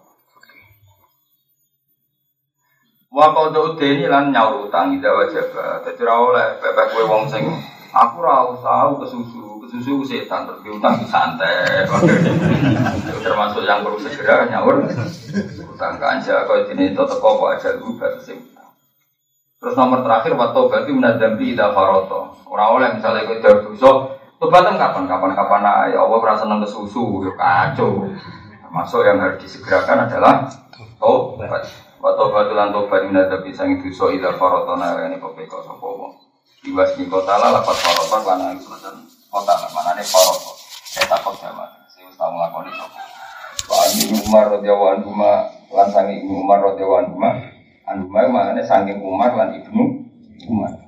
Wa qadu ini lan nyaur utang ida wajib. Dadi ora oleh bebek kowe wong sing aku usah kesusu susu setan terus utang santai. Termasuk yang perlu segera nyaur utang kanja kau ini itu teko kok aja lu batas terus nomor terakhir waktu berarti menadambi ida faroto. Orang oleh misalnya jauh dosa Tobatan kapan? Kapan-kapan ya Allah merasa seneng ke susu, ya kacau. Termasuk yang harus disegerakan adalah tobat. Wa tobat lan tobat minadabi sang dosa ida farotona ini kepeko sapa wong. Iwas ni kota lah lapat faroton lan selatan kota mana nih faroton. Saya takut sama. Saya usah melakukan itu. Wa Ibnu Umar radhiyallahu anhu lan sangi Ibnu Umar radhiyallahu anhu anu mana nih sangi Umar lan Ibnu Umar.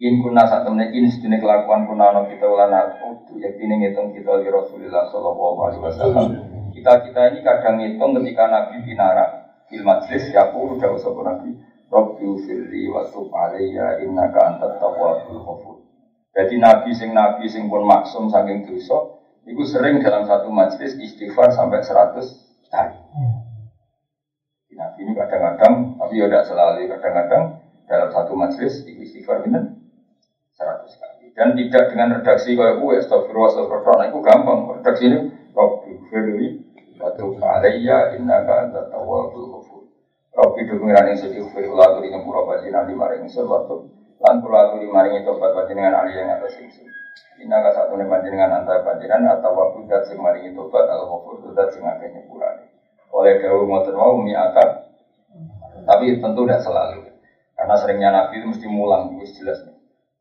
In kuna saat temen in sedini kelakuan kuna no kita ulan aku ya kini ngitung kita di Rasulullah Shallallahu Alaihi Wasallam. Kita kita ini kadang ngitung ketika Nabi binara il majlis ya aku udah usah Nabi Robbi ufirli wa tub alayya innaka antat tawwabul ghafur. Jadi Nabi sing Nabi sing pun maksum saking dosa itu sering dalam satu majlis istighfar sampai 100 kali. Nabi ini kadang-kadang, tapi ya tidak selalu, kadang-kadang dalam satu majlis istighfar benar 100 kali. Dan tidak dengan redaksi kayak gue, astagfirullah, astagfirullah, nah, itu gampang. Redaksi ini, Rabbi firli, wa tub alayya innaka antat tawwabul ghafur. Rabbi dungiran yang sedih firullah turi nyempura bajinan di maring waktu lan kula aturi maring tobat panjenengan ali yang atas ingsun. Ina ka satu nih panjenengan antara panjenengan atau waktu dat sing maringi tobat al ghafur dat sing akeh nyepurane. Oleh dawuh ngoten wau mi. Tapi tentu tidak selalu. Karena seringnya Nabi itu mesti mulang, itu jelas nih.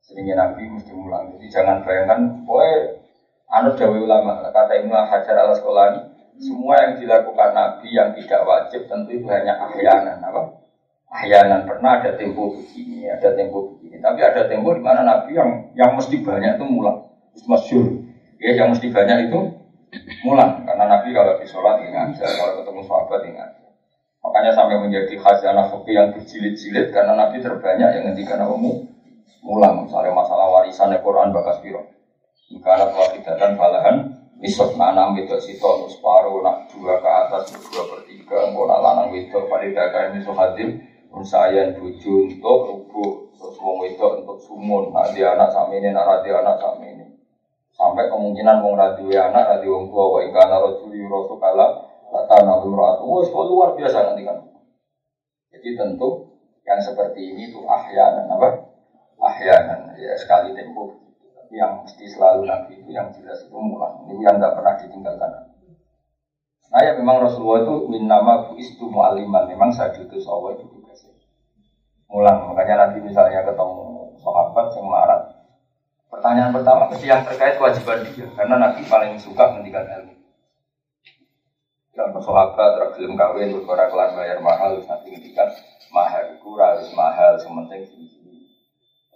Seringnya Nabi mesti mulang. Jadi jangan bayangkan, boy, anut dawe ulama, kata Ibnu Hajar al Asqalani, semua yang dilakukan Nabi yang tidak wajib tentu itu hanya ahyanan apa? Ahyanan pernah ada tempo begini, ada tempo begini. Tapi ada tempo di mana Nabi yang yang mesti banyak itu mulang, masyur. Ya, yang mesti banyak itu mulang karena Nabi kalau di sholat ingat, kalau ketemu sahabat ingat. Makanya sampai menjadi khazanah fikih yang berjilid-jilid karena Nabi terbanyak yang ngendikan kamu mulang. Misalnya masalah warisan Quran bakas biro. Jika ada dan balahan Nisab nak enam itu sito separuh nak dua ke atas dua per tiga mau nak lanang itu pada dagang ini hadir unsayan buju untuk rubuh terus wong itu untuk sumun. Nak dia anak sama ini nak radio anak sama ini. Sampai kemungkinan wong radio anak radio wong tua wa rajuli rasul kala lata nabi ratu wah luar biasa nanti kan. Jadi tentu yang seperti ini tuh ahyanan apa ahyanan ya sekali tempo yang mesti selalu Nabi itu yang jelas itu mulang. Ini yang tidak pernah ditinggalkan. Nah ya memang Rasulullah itu min nama istu mu'aliman. Memang saat itu Allah itu sih Mulang. Makanya nanti misalnya ketemu sahabat yang marah. Pertanyaan pertama mesti yang terkait kewajiban dia. Karena Nabi paling suka mendikan ilmu. Dan sahabat tergelum kawin berkora kelas bayar mahal nanti ngendikan mahal kurang harus mahal sementing sini.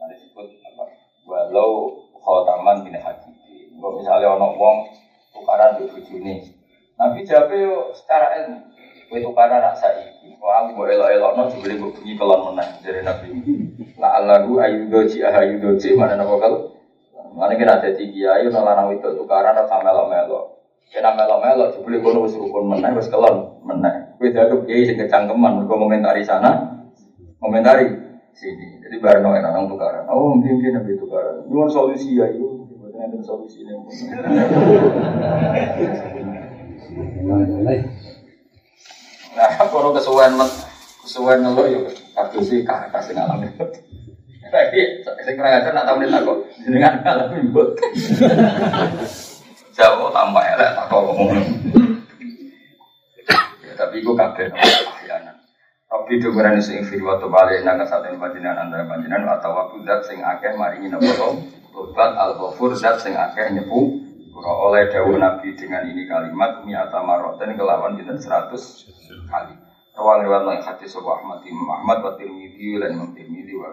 Nah disebut apa? Walau khotaman bin hakiki. Kalau misalnya ono wong tukaran di bujuni, Nabi jawab yo secara ilmu. Kue tukaran nak saiki. Wah, mau elok-elok no dibeli gue bunyi kelon menang dari Nabi. La Allahu ayudoji ayudoji mana nopo kalau mana kira tiga ayu nolana itu tukaran atau melo melo. Kena melo melo dibeli gue nunggu rukun menang wes kelon menang. Kue jatuh kiai sing kecangkeman. Gue komentari sana, komentari sini. Jadi bareng orang orang tukaran. Oh mungkin mungkin nabi tukaran. Ini solusi ya itu. Bukan ada solusi ini. Nah, kalau kesuwen kesuwen ngeluh yuk. Aku sih kah kasih ngalamin. Tapi saya kira aja nak tahu nih kok. Dengan ngalamin buat. jawab tambah elek tak kok ngomong. Ya, tapi gue kabeh Tapi itu berani sing firi waktu balik nang saat ini panjenengan antara panjenengan atau waktu dat sing akeh maringi nopo tobat al ghafur dat sing akeh nyepu oleh dawuh Nabi dengan ini kalimat mi'ata maroten kelawan kita seratus kali. Rawal lewat yang hadis Abu Ahmad Imam Ahmad wa Tirmidzi lan Imam Tirmidzi wa